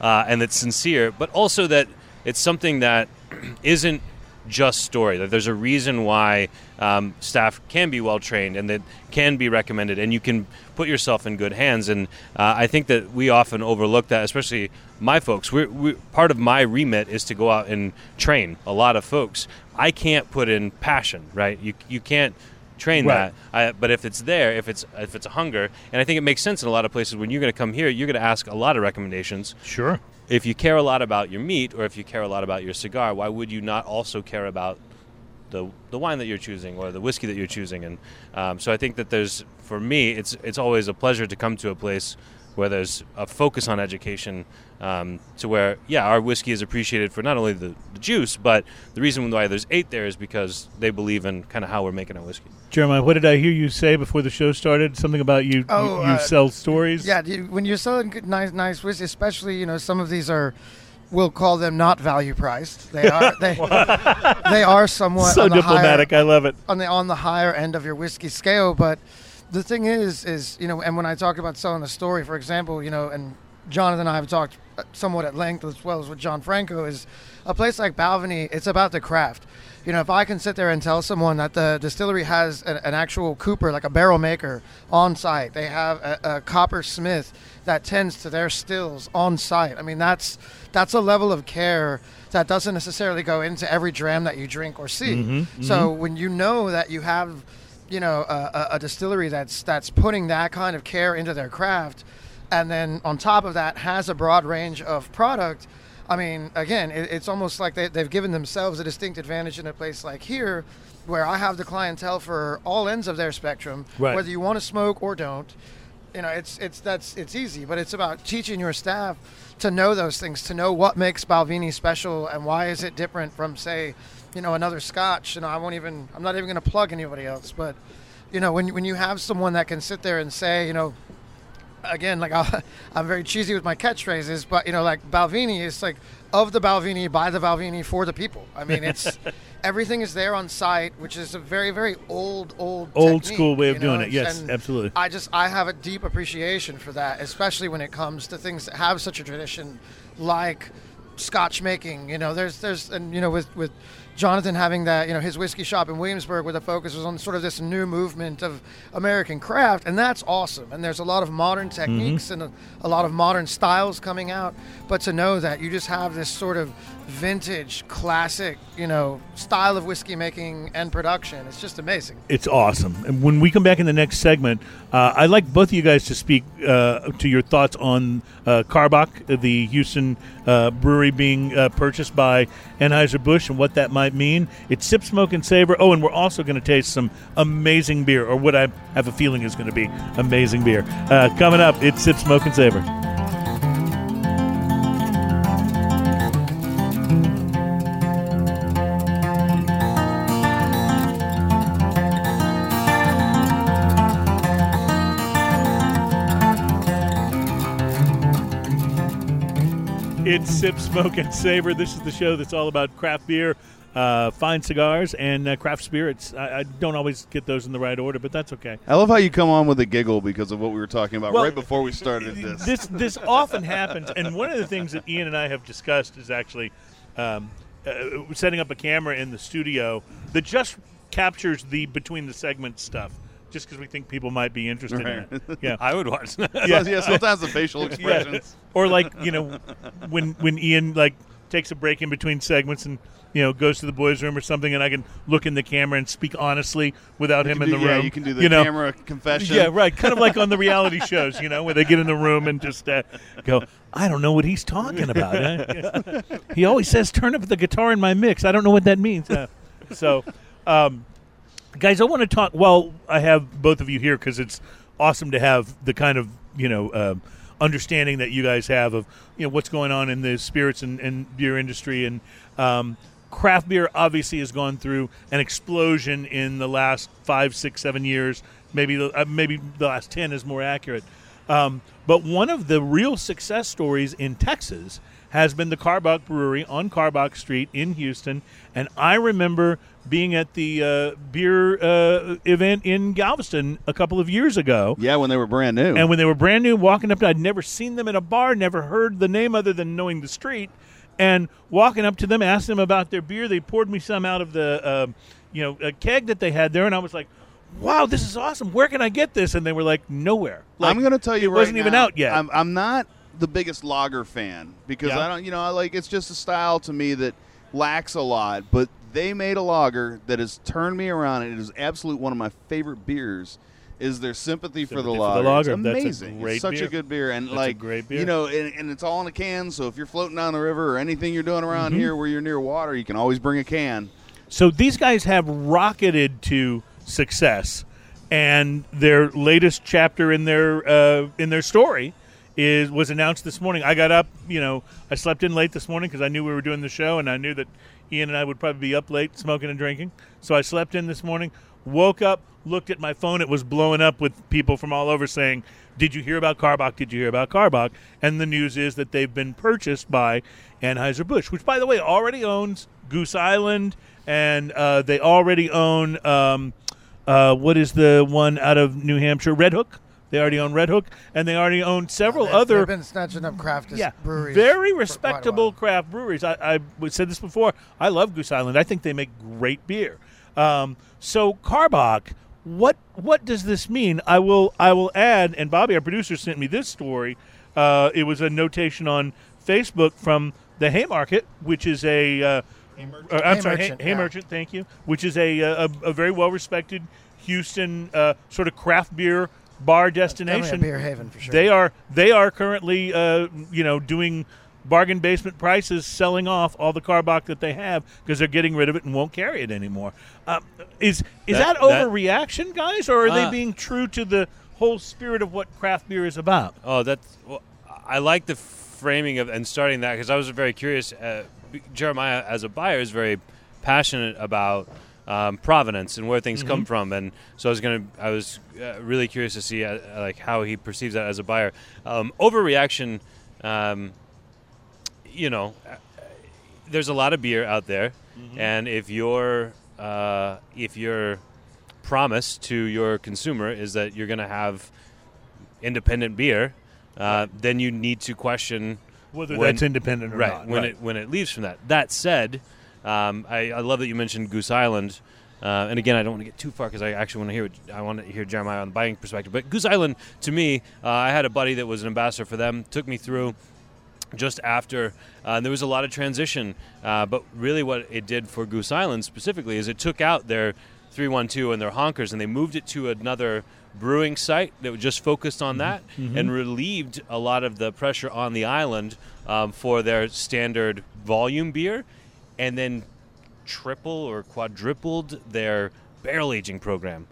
Uh, and it's sincere, but also that it's something that *clears throat* isn't just story. That there's a reason why um, staff can be well trained and that can be recommended, and you can put yourself in good hands. And uh, I think that we often overlook that, especially my folks. We're, we part of my remit is to go out and train a lot of folks. I can't put in passion, right? You you can't train Right. that. I, but if it's there, if it's if it's a hunger, and I think it makes sense in a lot of places when you're going to come here, you're going to ask a lot of recommendations. Sure. If you care a lot about your meat, or if you care a lot about your cigar, why would you not also care about the the wine that you're choosing or the whiskey that you're choosing? And um, so I think that there's for me, it's it's always a pleasure to come to a place where there's a focus on education. Um, to where, yeah, our whiskey is appreciated for not only the, the juice, but the reason why there's eight there is because they believe in kind of how we're making our whiskey. Jeremiah, what did I hear you say before the show started? Something about you. Oh, you, you uh, sell stories. Yeah, when you're selling good, nice, nice whiskey, especially you know some of these are, we'll call them not value priced. They are they, *laughs* they are somewhat So on the higher- diplomatic. I love it. on the on the higher end of your whiskey scale. But the thing is, is you know, and when I talk about selling a story, for example, you know, and Jonathan and I have talked uh, somewhat at length as well as with John Franco, is a place like Balvenie. It's about the craft. You know, if I can sit there and tell someone that the distillery has an, an actual cooper, like a barrel maker, on site, they have a, a copper smith that tends to their stills on site. I mean, that's that's a level of care that doesn't necessarily go into every dram that you drink or see. Mm-hmm, so mm-hmm. when you know that you have you know a, a- a distillery that's that's putting that kind of care into their craft and then on top of that has a broad range of product i mean again it, it's almost like they, they've given themselves a distinct advantage in a place like here where i have the clientele for all ends of their spectrum Right. whether you want to smoke or don't you know it's it's that's it's easy but it's about teaching your staff to know those things to know what makes balvenie special and why is it different from say you know another scotch you know i won't even i'm not even going to plug anybody else but you know when, when you have someone that can sit there and say you know again like *laughs* i i'm very cheesy with my catchphrases but you know like Balvenie is like of the Balvenie, by the Balvenie, for the people i mean it's *laughs* everything is there on site which is a very very old old Old school way of doing know? it. Yes, And absolutely. I just I have a deep appreciation for that, especially when it comes to things that have such a tradition, like Scotch making. You know, there's there's and you know with with Jonathan having that, you know, his whiskey shop in Williamsburg where the focus was on sort of this new movement of American craft, and that's awesome. And there's a lot of modern mm-hmm. techniques and a, a lot of modern styles coming out. But to know that you just have this sort of vintage, classic, you know, style of whiskey making and production, it's just amazing. It's awesome. And when we come back in the next segment, uh, I'd like both of you guys to speak uh, to your thoughts on uh, Karbach, the Houston uh, brewery being uh, purchased by Anheuser-Busch and what that might mean. It's Sip, Smoke, and Savor. Oh, and we're also going to taste some amazing beer, or what I have a feeling is going to be amazing beer. Uh, coming up, it's Sip, Smoke, and Savor. It's Sip, Smoke, and Savor. This is the show that's all about craft beer, uh, fine cigars, and uh, craft spirits. I, I don't always get those in the right order, but that's okay. I love how you come on with a giggle because of what we were talking about Well, right before we started *laughs* this. This this often happens, and one of the things that Ian and I have discussed is actually um, uh, setting up a camera in the studio that just captures the between the segments stuff, just because we think people might be interested in it. *laughs* Yeah. I would watch. yeah. yeah, *laughs* sometimes the facial *laughs* expressions. or like you know when when Ian like takes a break in between segments and you know goes to the boys' room or something, and I can look in the camera and speak honestly without him in can the do- room. Yeah, you can do the you know? camera confession. Yeah, right. Kind of like on the reality shows, you know, where they get in the room and just uh, go, I don't know what he's talking about. Uh, he always says, turn up the guitar in my mix. I don't know what that means. Uh, so, um, guys, I want to talk. Well, I have both of you here because it's awesome to have the kind of, you know, uh, understanding that you guys have of, you know, what's going on in the spirits and, and beer industry. And, um, craft beer obviously has gone through an explosion in the last five, six, seven years. Maybe the, uh, maybe the last ten is more accurate. Um, but one of the real success stories in Texas has been the Karbach Brewery on Karbach Street in Houston, and I remember being at the uh, beer uh, event in Galveston a couple of years ago. Yeah, when they were brand new. And when they were brand new, walking up to, I'd never seen them in a bar, never heard the name other than knowing the street. And walking up to them, asked them about their beer. They poured me some out of the, uh, you know, a keg that they had there, and I was like, "Wow, this is awesome! Where can I get this?" And they were like, "Nowhere." Like, I'm going to tell you, it right wasn't even out yet. I'm, I'm not the biggest lager fan because Yeah. I don't, you know, I like it's just a style to me that lacks a lot. But they made a lager that has turned me around, and it is absolute one of my favorite beers. Is their sympathy, for the Sympathy for the lager? It's That's a amazing. great it's such beer. a good beer, and That's like great beer. you know, and, and it's all in a can. So if you're floating down the river or anything you're doing Mm-hmm. around here where you're near water, you can always bring a can. So these guys have rocketed to success, and their latest chapter in their uh, in their story is was announced this morning. I got up, you know, I slept in late this morning because I knew we were doing the show, and I knew that Ian and I would probably be up late smoking and drinking. So I slept in this morning, woke up, looked at my phone. It was blowing up with people from all over saying, "Did you hear about Karbach? Did you hear about Karbach?" And the news is that they've been purchased by Anheuser Busch, which, by the way, already owns Goose Island, and uh, they already own um, uh, what is the one out of New Hampshire, Red Hook. They already own Red Hook, and they already own several They've- other They've been snatching up craft yeah, breweries. very for quite a respectable craft breweries. I, I said this before. I love Goose Island. I think they make great beer. Um, so Karbach, what what does this mean? I will I will add. And Bobby, our producer, sent me this story. Uh, it was a notation on Facebook from the Haymarket, which is a uh, uh, I'm sorry, Haymerchant, Hay, yeah. Haymerchant, Thank you. Which is a a, a very well respected Houston uh, sort of craft beer bar destination. beer haven for sure. They are they are currently uh, you know doing bargain basement prices, selling off all the Karbach that they have because they're getting rid of it and won't carry it anymore. Um, is is that, That- that- overreaction, guys, or are they Uh, being true to the whole spirit of what craft beer is about? Oh, that's. Well, I like the framing of and starting that because I was very curious. Uh, Jeremiah, as a buyer, is very passionate about um, provenance and where things come from, and so I was gonna. I was uh, really curious to see uh, like how he perceives that as a buyer. Um, overreaction. Um, you know, uh, there's a lot of beer out there, and if your uh, if your promise to your consumer is that you're going to have independent beer, uh, then you need to question Whether when- that's independent or right not. when it when it leaves from that. That said, Um, I, I love that you mentioned Goose Island. Uh, and again, I don't want to get too far because I actually want to hear what, I want to hear Jeremiah on the buying perspective. But Goose Island, to me, uh, I had a buddy that was an ambassador for them. Took me through just after. Uh, there was a lot of transition, uh, but really, what it did for Goose Island specifically is it took out their 312 and their honkers, and they moved it to another brewing site that just focused on that and relieved a lot of the pressure on the island um, for their standard volume beer, and then triple or quadrupled their barrel aging program.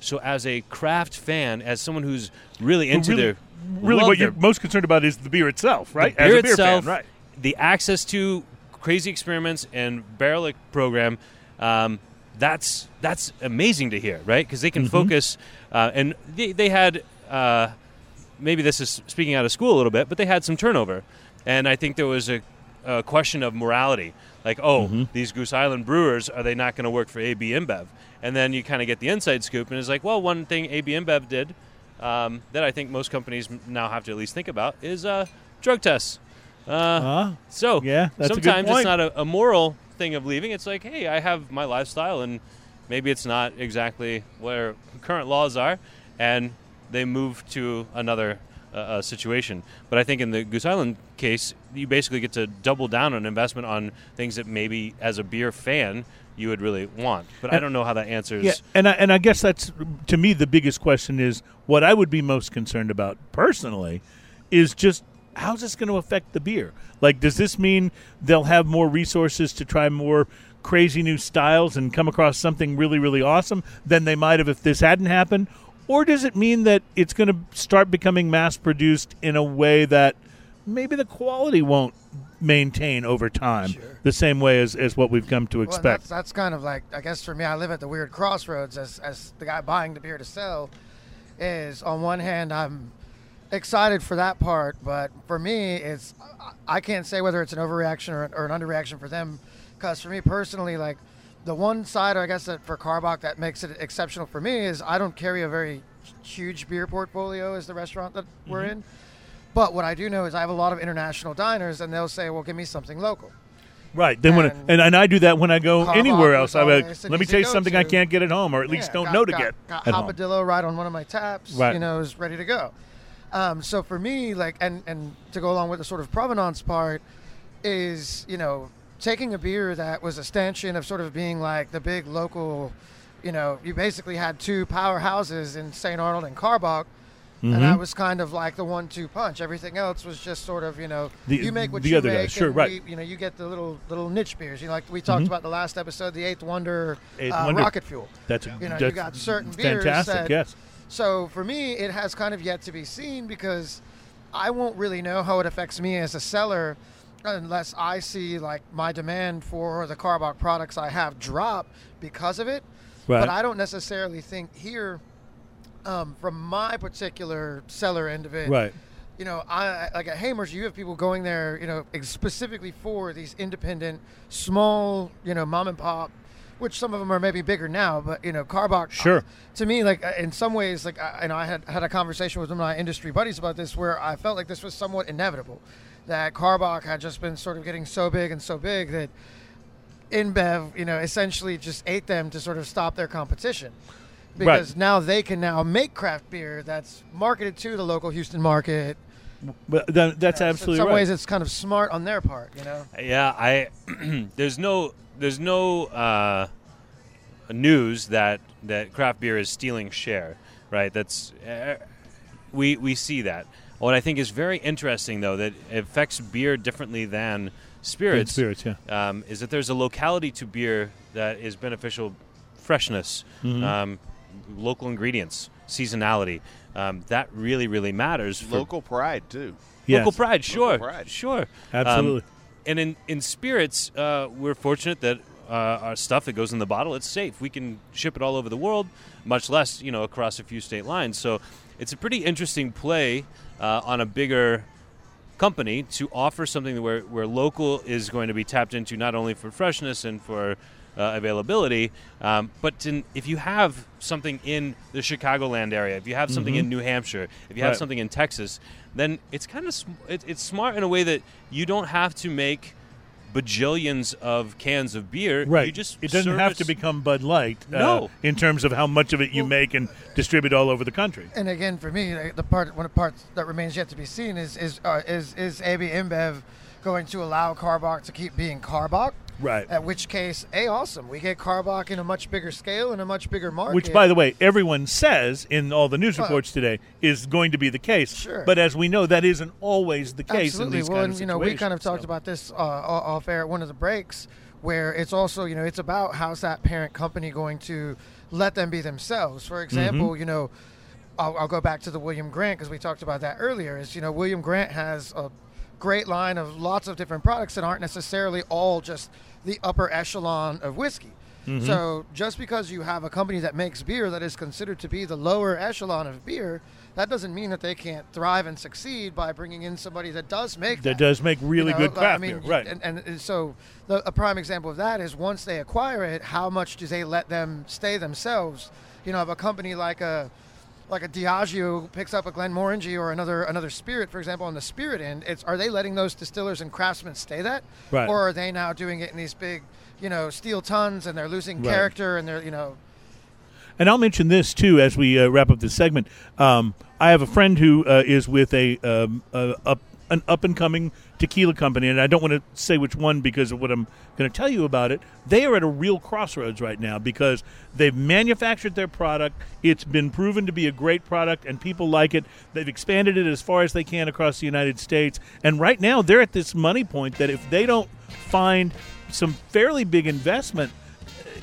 So, as a craft fan, as someone who's really into really, their really what you're most concerned about is the beer itself, right? beer a beer itself, fan, right? the access to crazy experiments and barrel program, um, that's that's amazing to hear, right? Because they can Mm-hmm. focus, uh, and they, they had uh, maybe this is speaking out of school a little bit, but they had some turnover, and I think there was a, a question of morality, like, oh, Mm-hmm. these Goose Island brewers are they not going to work for AB InBev? And then you kind of get the inside scoop, and it's like, well, one thing AB InBev did um, that I think most companies now have to at least think about is uh, drug tests. Uh, Uh, so Yeah, that's a good sometimes it's not a, a moral thing of leaving. It's like, hey, I have my lifestyle, and maybe it's not exactly where current laws are, and they move to another uh, situation. But I think in the Goose Island case, you basically get to double down on investment on things that maybe as a beer fan you would really want. But I don't know how that answers. Yeah, and I, and I guess that's to me the biggest question is what I would be most concerned about personally is just how's this going to affect the beer? Like, does this mean they'll have more resources to try more crazy new styles and come across something really really awesome than they might have if this hadn't happened? Or does it mean that it's going to start becoming mass produced in a way that maybe the quality won't maintain over time the same way as, as what we've come to Well, expect? that's, that's kind of like I guess for me, I live at the weird crossroads as as the guy buying the beer to sell. Is on one hand, I'm excited for that part, but for me, it's I- I can't say whether it's an overreaction or, or an underreaction for them, because for me personally, like the one side, I guess that for Karbach that makes it exceptional for me is I don't carry a very huge beer portfolio as the restaurant that we're in. But what I do know is I have a lot of international diners, and they'll say, "Well, give me something local." Right. Then when And- and, and I do that when I go anywhere else. I'm like, let me easy taste something I can't get at home, or at least Yeah, don't got- know to got, get got at home. Hopadillo right on one of my taps. Right. You know, is ready to go. Um, so for me, like, and and to go along with the sort of provenance part, is you know taking a beer that was a stanchion of sort of being like the big local, you know, you basically had two powerhouses in St. Arnold and Karbach. And Mm-hmm. that was kind of like the one-two punch. Everything else was just sort of, you know, The- you make what the you other make, sure, right. we, you know, you get the little little niche beers. You know, like we talked about the last episode, the Eighth Wonder, Eighth uh, Wonder. Rocket Fuel. That's You know, you got certain beers fantastic. that- yes. So for me, it has kind of yet to be seen because I won't really know how it affects me as a seller unless I see like my demand for the Karbach products I have drop because of it. Right. But I don't necessarily think here, um, from my particular seller end of it, Right. you know, I like at Hamer's, you have people going there, you know, ex- specifically for these independent, small, you know, mom and pop, which some of them are maybe bigger now, but you know, Karbach. Sure. uh, to me, like uh, in some ways, like I, and I had had a conversation with one of my industry buddies about this, where I felt like this was somewhat inevitable, that Karbach had just been sort of getting so big and so big that InBev, you know, essentially just ate them to sort of stop their competition. Because now they can now make craft beer that's marketed to the local Houston market. But that, that's So absolutely in some right. ways, it's kind of smart on their part, you know. Yeah, I *clears throat* there's no there's no uh, news that that craft beer is stealing share, right? That's uh, we we see that. What I think is very interesting, though, that affects beer differently than spirits, spirits, yeah. um, is that there's a locality to beer that is beneficial, freshness, Mm-hmm. um, local ingredients, seasonality. Um, that really, really matters. For Local pride too. Yes. Local pride, sure, pride. sure, Um, Absolutely. and in in spirits, uh, we're fortunate that uh, our stuff that goes in the bottle it's safe. We can ship it all over the world, much less you know across a few state lines. So it's a pretty interesting play uh, on a bigger company to offer something where where local is going to be tapped into not only for freshness and for uh, availability, um, but to, if you have something in the Chicagoland area, if you have something in New Hampshire, if you have Right. something in Texas, then it's kind of sm- it, it's smart in a way that you don't have to make bajillions of cans of beer. Right. You just it doesn't have to become Bud Light. uh, No. in terms of how much of it you make and distribute all over the country. And again, for me, the part one of the parts that remains yet to be seen is is uh, is is AB InBev going to allow Karbach to keep being Karbach? Right. At which case, a awesome, we get Karbach in a much bigger scale and a much bigger market. Which, by the way, everyone says in all the news Well- reports today is going to be the case. Sure. But as we know, that isn't always the case Absolutely. in these well, kind and of you know, we kind of talked so. about this uh, off air at one of the breaks, where it's also, you know, it's about how's that parent company going to let them be themselves. For example, Mm-hmm. you know, I'll, I'll go back to the William Grant because we talked about that earlier. Is you know, William Grant has a great line of lots of different products that aren't necessarily all just the upper echelon of whiskey. Mm-hmm. So just because you have a company that makes beer that is considered to be the lower echelon of beer, that doesn't mean that they can't thrive and succeed by bringing in somebody that does make That does make really you know, good craft I mean, beer, right? And, and, and so the, a prime example of that is once they acquire it, how much do they let them stay themselves? You know, of a company like a like a Diageo picks up a Glenmorangie or another another spirit, for example, on the spirit end, it's are they letting those distillers and craftsmen stay that, Right. or are they now doing it in these big, you know, steel tons and they're losing Right. character and they're you know And I'll mention this too as we uh, wrap up this segment. Um, I have a friend who uh, is with a um, up, an up and coming tequila company, and I don't want to say which one because of what I'm going to tell you about it. They are at a real crossroads right now because they've manufactured their product. It's been proven to be a great product, and people like it. They've expanded it as far as they can across the United States, and right now they're at this money point that if they don't find some fairly big investment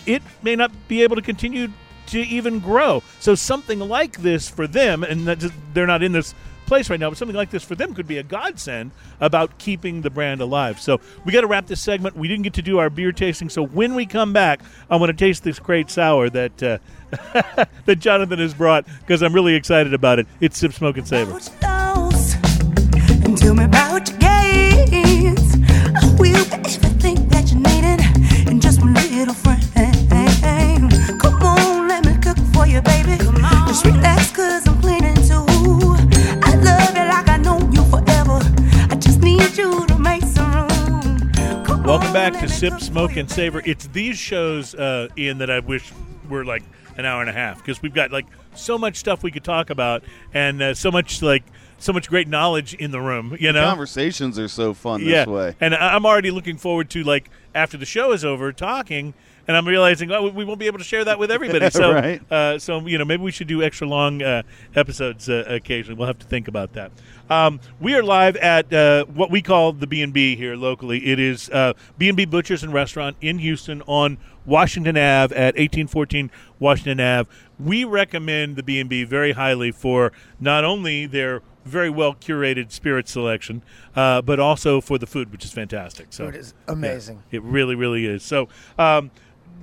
it may not be able to continue to even grow. So something like this for them, and they're not in this place right now, but something like this for them could be a godsend about keeping the brand alive. So we got to wrap this segment. We didn't get to do our beer tasting, so when we come back, I want to taste this great sour that uh, *laughs* that Jonathan has brought because I'm really excited about it. It's Sip, Smoke, and Savor. Tell me about your games. I will be everything that you needed, and just one little friend. Come on, let me cook for you, baby. Come on. Just relax, Sip, Smoke, and Savor. It's these shows, uh, Ian, that I wish were like an hour and a half because we've got like so much stuff we could talk about and uh, so much like so much great knowledge in the room. You know, Conversations are so fun yeah. this way. And I- I'm already looking forward to like after the show is over talking. And I'm realizing oh, we won't be able to share that with everybody. *laughs* So, Right. uh, so you know, maybe we should do extra long uh, episodes uh, occasionally. We'll have to think about that. Um, we are live at uh, what we call the B and B here locally. It is uh, B and B Butchers and Restaurant in Houston on Washington Ave at 1814 Washington Ave. We recommend the B and B very highly for not only their very well curated spirit selection, uh, but also for the food, which is fantastic. So Food is amazing. yeah, it really, really is. So, um,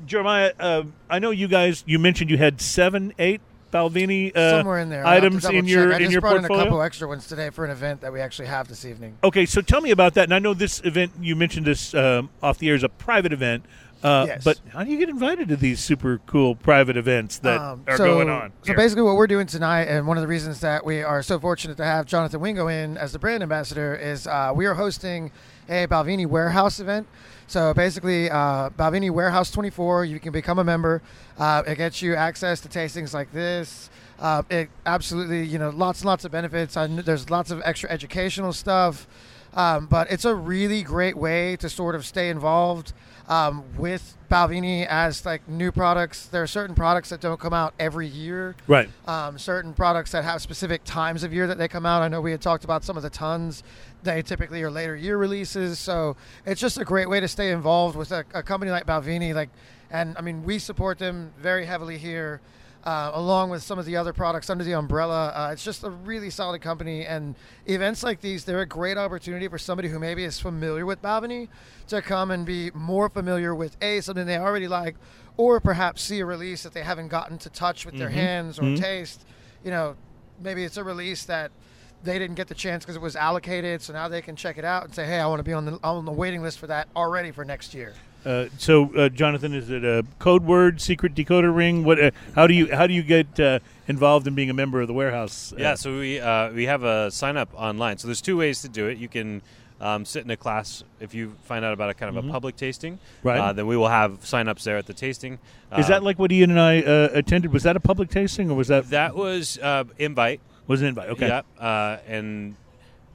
Jeremiah, uh, I know you guys. You mentioned you had seven, eight Balvenie uh, somewhere in there I'll have to items in your I in just your brought portfolio. in a couple extra ones today for an event that we actually have this evening. Okay, so tell me about that. And I know this event you mentioned this um, off the air is a private event. Uh, Yes. But how do you get invited to these super cool private events that Um, are so, going on? So basically, what we're doing tonight, and one of the reasons that we are so fortunate to have Jonathan Wingo in as the brand ambassador, is uh, we are hosting a Balvenie Warehouse event. So basically, uh, Balvenie Warehouse 24, you can become a member. Uh, it gets you access to tastings like this. Uh, it absolutely, you know, lots and lots of benefits. I there's lots of extra educational stuff. Um, but it's a really great way to sort of stay involved um, with Balvenie as like new products. There are certain products that don't come out every year. right. Um, certain products that have specific times of year that they come out. I know we had talked about some of the Tuns. They typically are later year releases, so it's just a great way to stay involved with a, a company like Balvenie. Like, and I mean, we support them very heavily here, uh, along with some of the other products under the umbrella. Uh, it's just a really solid company, and events like these, they're a great opportunity for somebody who maybe is familiar with Balvenie to come and be more familiar with a something they already like, or perhaps see a release that they haven't gotten to touch with their hands or taste. You know, maybe it's a release that they didn't get the chance because it was allocated, so now they can check it out and say, "Hey, I want to be on the on the waiting list for that already for next year." Uh, so, uh, Jonathan, is it a code word, secret decoder ring? What? Uh, how do you how do you get uh, involved in being a member of the warehouse? Uh, Yeah, so we uh, we have a sign up online. So there's two ways to do it. You can um, sit in a class. If you find out about a kind of a public tasting, Mm-hmm. Right. uh, then we will have sign-ups there at the tasting. Is that like what Ian and I uh, attended? Was that a public tasting or was that that was uh, invite? was an invite? Okay. Yep. Uh, and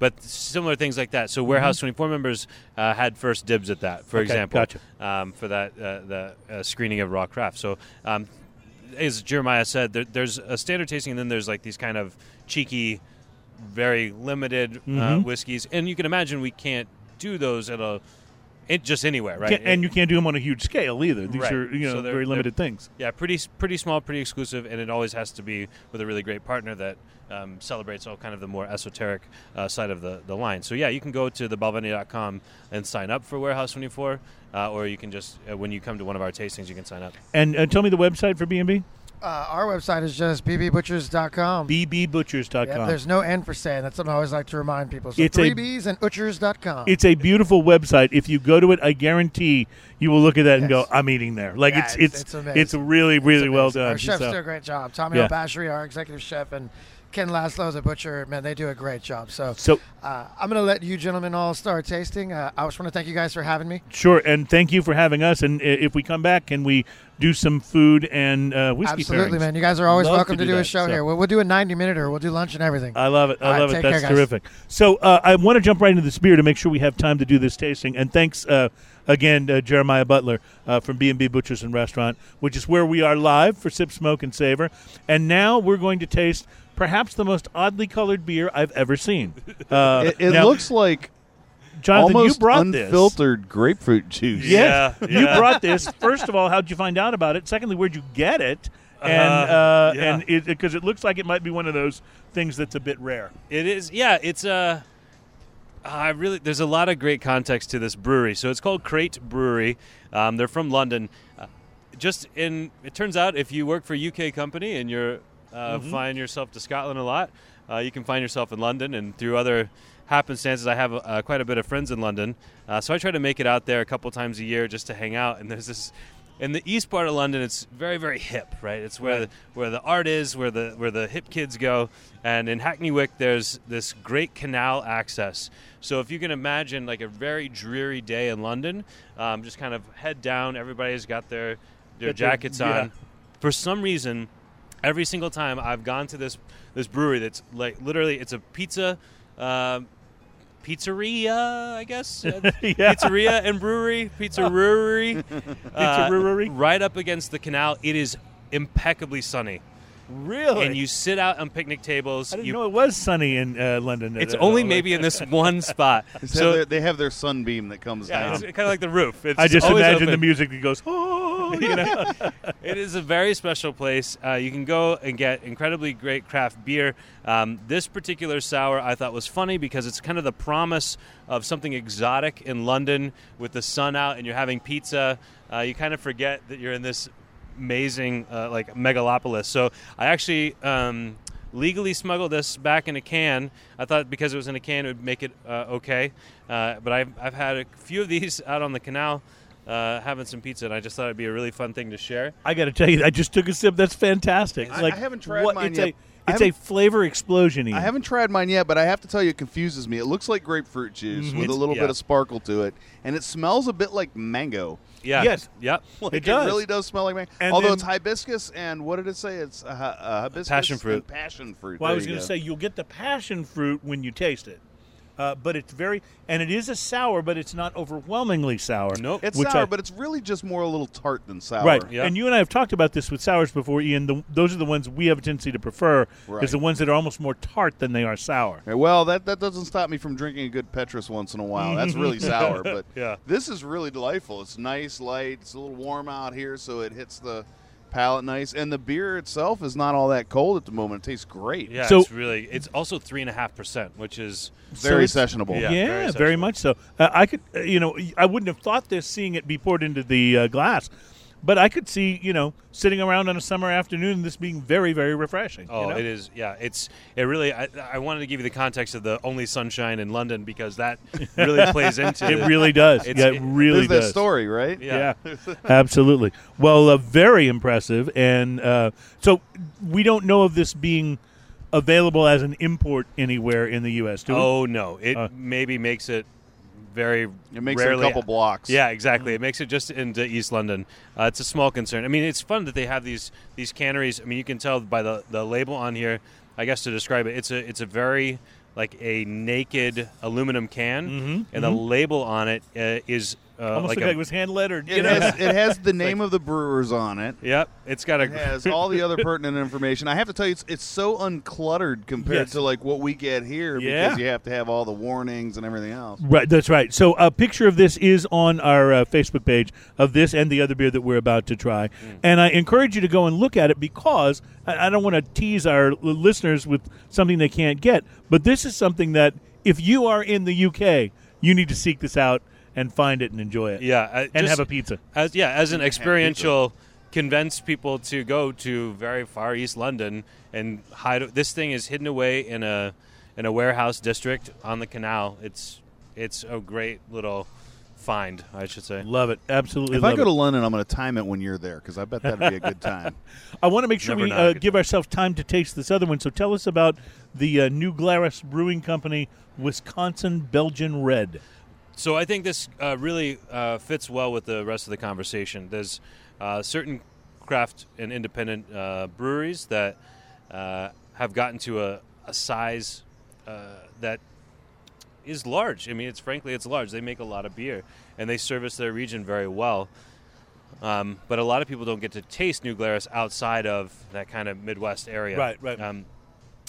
but similar things like that. Mm-hmm. So Warehouse 24 members uh, had first dibs at that, for Okay, example. gotcha. Um, for that uh, the uh, screening of raw craft. So. Um, as Jeremiah said, there, there's a standard tasting, and then there's like these kind of cheeky, very limited uh, Mhm. whiskeys, and you can imagine we can't do those at a, it just anywhere, right? Can't- and you can't do them on a huge scale either. These Right. are you know So very limited things. yeah, pretty pretty small, pretty exclusive, and it always has to be with a really great partner that um, celebrates all kind of the more esoteric uh, side of the, the line. So yeah, you can go to thebalvenie.com and sign up for Warehouse 24, uh, or you can just uh, when you come to one of our tastings, you can sign up. And uh, tell me the website for B&B? Uh, our website is just bbutchers.com. bbutchers.com. Yep, there's no N for saying. That's something I always like to remind people. So It's three a- B's and utchers.com. It's a beautiful website. If you go to it, I guarantee you will look at that and go, "I'm eating there." Like Yeah, it's it's- it's it's amazing. it's really really well done. Our chefs So- do a great job. Tommy Yeah. Our executive chef, and Ken Laszlo, the butcher, man, they do a great job. So, so uh, I'm going to let you gentlemen all start tasting. Uh, I just want to thank you guys for having me. sure, and thank you for having us. And if we come back, can we do some food and uh, whiskey Absolutely, pairings? man. You guys are always Love welcome to to do do, a show so. here. We'll, we'll do a 90 minute or we'll do lunch and everything. I love it. I All right, love it. That's care, terrific. So uh, I want to jump right into this beer to make sure we have time to do this tasting. And thanks uh, again, uh, Jeremiah Butler uh, from B&B Butchers and Restaurant, which is where we are live for Sip, Smoke, and Savor. And now we're going to taste perhaps the most oddly colored beer I've ever seen. *laughs* Uh, It, it now, looks like Jonathan, almost you brought this. unfiltered grapefruit juice. Yes, Yeah, you brought this. First of all, how'd you find out about it? Secondly, where'd you get it? And Uh, uh, yeah. and it because it looks like it might be one of those things that's a bit rare. It is, yeah. It's a. I really, there's a lot of great context to this brewery. So it's called Crate Brewery. Um, they're from London. Uh, just in, it turns out if you work for a UK company and you're uh, flying yourself to Scotland a lot, uh, you can find yourself in London. And through other happenstances, I have uh, quite a bit of friends in London. Uh, so I try to make it out there a couple times a year just to hang out. And there's this. In the east part of London, it's very, very hip, right? It's where the, where the art is, where the where the hip kids go. And in Hackney Wick, there's this great canal access. So if you can imagine like a very dreary day in London, um, just kind of head down. Everybody's got their their- jackets yeah. on. For some reason, every single time I've gone to this this brewery that's like literally it's a pizza. Um, Pizzeria, I guess. *laughs* Uh, Yeah. Pizzeria and brewery, pizza brewery, *laughs* Uh, brewery? right up against the canal. It is impeccably sunny, Really? and you sit out on picnic tables. I didn't you, know it was sunny in uh, London. it's at- at only all. maybe in this *laughs* one spot. They have so their- they have their sunbeam that comes yeah, down. it's kind of like the roof. It's I just imagine open. the music that goes, oh, *laughs* you know. It is a very special place. Uh, you can go and get incredibly great craft beer. Um, this particular sour I thought was funny because it's kind of the promise of something exotic in London with the sun out and you're having pizza. Uh, you kind of forget that you're in this amazing uh, like megalopolis. So I actually um, legally smuggled this back in a can. I thought because it was in a can it would make it uh, okay. Uh, but I've, I've had a few of these *laughs* out on the canal. Uh, having some pizza, and I just thought it'd be a really fun thing to share. I got to tell you, I just took a sip. That's fantastic. I- like I haven't tried what, mine it's yet. A, I it's a flavor explosion. Ian. I haven't tried mine yet, but I have to tell you, it confuses me. It looks like grapefruit juice with a little yeah. bit of sparkle to it, and it smells a bit like mango. Yeah. Yes. Yep. *laughs* Like, It does. really does smell like mango. And Although then- it's hibiscus and what did it say? It's uh, uh, hibiscus Passion fruit. passion fruit. Well, I was going to say you'll get the passion fruit when you taste it, uh, but it's very and it is a sour, but it's not overwhelmingly sour. Nope. it's sour, I- but it's really just more a little tart than sour. Right, Yeah. and you and I have talked about this with sours before, Ian. The, those are the ones we have a tendency to prefer. Right. Is the ones that are almost more tart than they are sour. Okay, Well, that, that doesn't stop me from drinking a good Petrus once in a while. That's *laughs* really sour, but Yeah. this is really delightful. It's nice, light. It's a little warm out here, so it hits the palate nice. And the beer itself is not all that cold at the moment. It tastes great. Yeah, So- it's really it's also three and a half percent, which is Very it's- sessionable. Yeah. Yeah, very very, much so. Uh, I could, uh, you know, I wouldn't have thought this seeing it be poured into the uh, glass, but I could see, you know, sitting around on a summer afternoon, this being very, very refreshing. oh, you know? it is yeah, it's it really. I, I wanted to give you the context of the only sunshine in London because that really *laughs* plays into It It really does. It's- yeah, it it- really There's does. that story, right? Yeah. Yeah, *laughs* absolutely. Well, uh, very impressive. And uh, so we don't know of this being available as an import anywhere in the U.S. Do we? Oh no, it Uh. maybe makes it very It makes rarely, it a couple blocks. Yeah, exactly. It makes it just into East London. Uh, it's a small concern. I mean, it's fun that they have these these canneries. I mean, you can tell by the the label on here. I guess to describe it, it's a it's a very like a naked aluminum can, and the label on it uh, is uh, Almost like like, a, it was hand lettered. It has, it has *laughs* the name of the brewers on it. Yep, it's got a It has all the other pertinent information. I have to tell you, it's, it's so uncluttered compared Yes. to like what we get here Yeah. because you have to have all the warnings and everything else. Right, that's right. So a picture of this is on our uh, Facebook page of this and the other beer that we're about to try, and I encourage you to go and look at it because I, I don't want to tease our l- listeners with something they can't get, but this is something that if you are in the UK, you need to seek this out and find it and enjoy it. yeah, uh, and just have a pizza. as yeah as an experiential convince people to go to very far east london and hide this thing is hidden away in a in a warehouse district on the canal it's it's a great little find i should say Love it, absolutely. If love I go it. to London, I'm going to time it when you're there because I bet that'd be a good time. *laughs* I want to make sure Never we uh, give time. ourselves time to taste this other one. So tell us about the uh, New Glarus Brewing Company Wisconsin Belgian Red. So I think this uh, really uh, fits well with the rest of the conversation. There's uh, certain craft and independent uh, breweries that uh, have gotten to a, a size uh, that is large. I mean, it's frankly it's large. They make a lot of beer and they service their region very well. Um, but a lot of people don't get to taste New Glarus outside of that kind of Midwest area. Right, right. Um,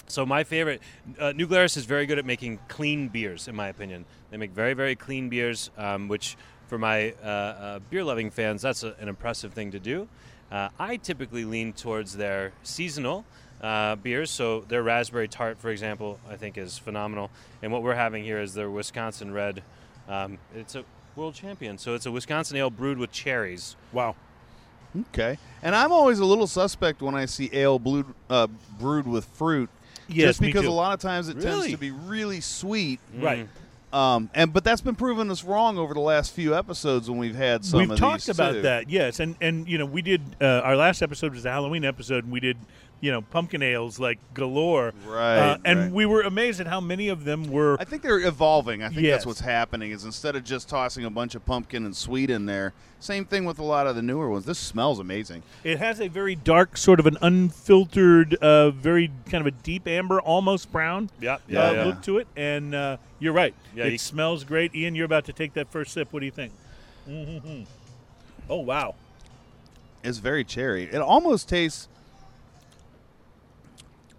so my favorite, uh, New Glarus is very good at making clean beers, in my opinion. They make very, very clean beers, um, which for my uh, uh, beer-loving fans, that's a, an impressive thing to do. Uh, I typically lean towards their seasonal uh, beers. So their raspberry tart, for example, I think is phenomenal. And what we're having here is their Wisconsin Red. Um, it's a world champion, so it's a Wisconsin ale brewed with cherries. Wow. Okay. And I'm always a little suspect when I see ale brewed, uh, brewed with fruit. Yes, just me because too. a lot of times it tends to be really sweet. Right. Um, and but that's been proven us wrong over the last few episodes when we've had some We've of talked these about too. that, yes, and and you know we did uh, our last episode was a Halloween episode, and we did you know pumpkin ales like galore, Right, Uh, and right. we were amazed at how many of them were. I think they're evolving. I think Yes. that's what's happening. Is instead of just tossing a bunch of pumpkin and sweet in there, same thing with a lot of the newer ones. This smells amazing. It has a very dark, sort of an unfiltered, uh, very kind of a deep amber, almost brown Yep. uh, Yeah. yeah. look to it, and uh, you're right. Yeah, it you- smells great. Ian, you're about to take that first sip. What do you think? hmm Oh wow! It's very cherry. It almost tastes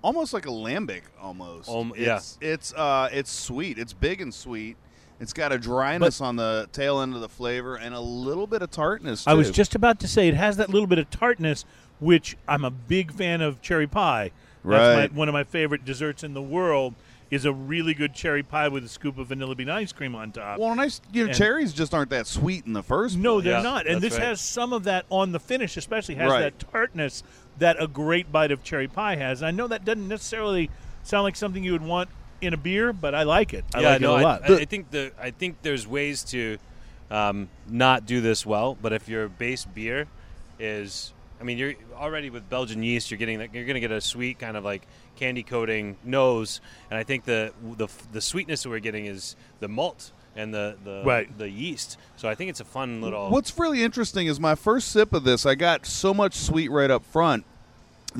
almost like a lambic almost. Um, yeah. It's it's uh it's sweet. It's big and sweet. It's got a dryness on the tail end of the flavor and a little bit of tartness. Too. I was just about to say it has that little bit of tartness, which I'm a big fan of cherry pie. That's Right. my, one of my favorite desserts in the world. Is a really good cherry pie with a scoop of vanilla bean ice cream on top. well, nice. You know, And- cherries just aren't that sweet in the first. No, place. they're Yeah, not. And this right. has some of that on the finish, especially has Right. that tartness that a great bite of cherry pie has. I know that doesn't necessarily sound like something you would want in a beer, but I like it. I yeah, like no, it a lot. I, I think the I think there's ways to um, not do this well, but if your base beer is, I mean, you're already with Belgian yeast, you're getting that you're going to get a sweet kind of like candy coating nose, and I think the the the sweetness that we're getting is the malt and the the Right. the yeast. So I think it's a fun little. What's really interesting is my first sip of this, I got so much sweet right up front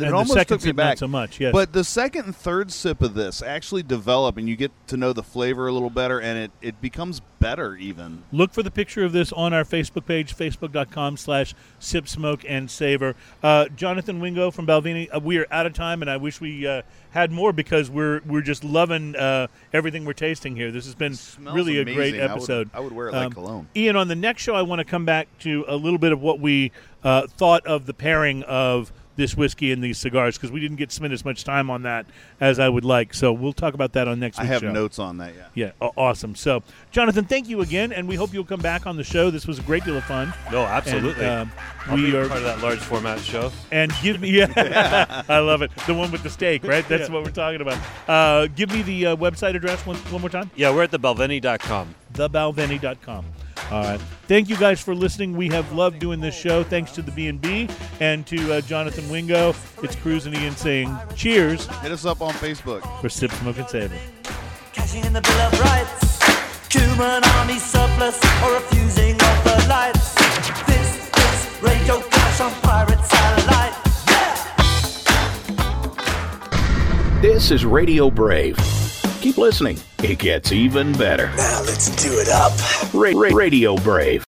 And it the almost second took me sip, not back. so much, yes. But the second and third sip of this actually develop, and you get to know the flavor a little better, and it, it becomes better even. Look for the picture of this on our Facebook page, facebook.com slash sip, smoke, and savor. Uh, Jonathan Wingo from Balvenie, uh, we are out of time, and I wish we uh, had more because we're we're just loving uh, everything we're tasting here. This has been really a great amazing. I would- episode. I would wear it like cologne. Ian, on the next show, I want to come back to a little bit of what we uh, thought of the pairing of this whiskey and these cigars because we didn't get to spend as much time on that as I would like. So we'll talk about that on next I week's have show. notes on that, yeah. Yeah, awesome. So, Jonathan, thank you again, and we hope you'll come back on the show. This was a great deal of fun. no, absolutely. And, um, I'll we be are part of that large format show. and give me *laughs* yeah, I love it. The one with the steak, right? That's what we're talking about. Uh, give me the uh, website address one, one more time. Yeah, we're at thebalvenie.com. thebalvenie.com. All right. Thank you guys for listening. We have loved doing this show. Thanks to the B&B and to uh, Jonathan Wingo. It's Cruz and Ian saying cheers Hit us up on Facebook. for Sip, Smoke, and Savor. Cashing in the Bill of Rights. Cuban army surplus or refusing of the lights. This is Radio Clash on Pirate Satellite. Yeah! This is Radio Brave. Keep listening. It gets even better. Now let's do it up. Ra- Ra- Radio Brave.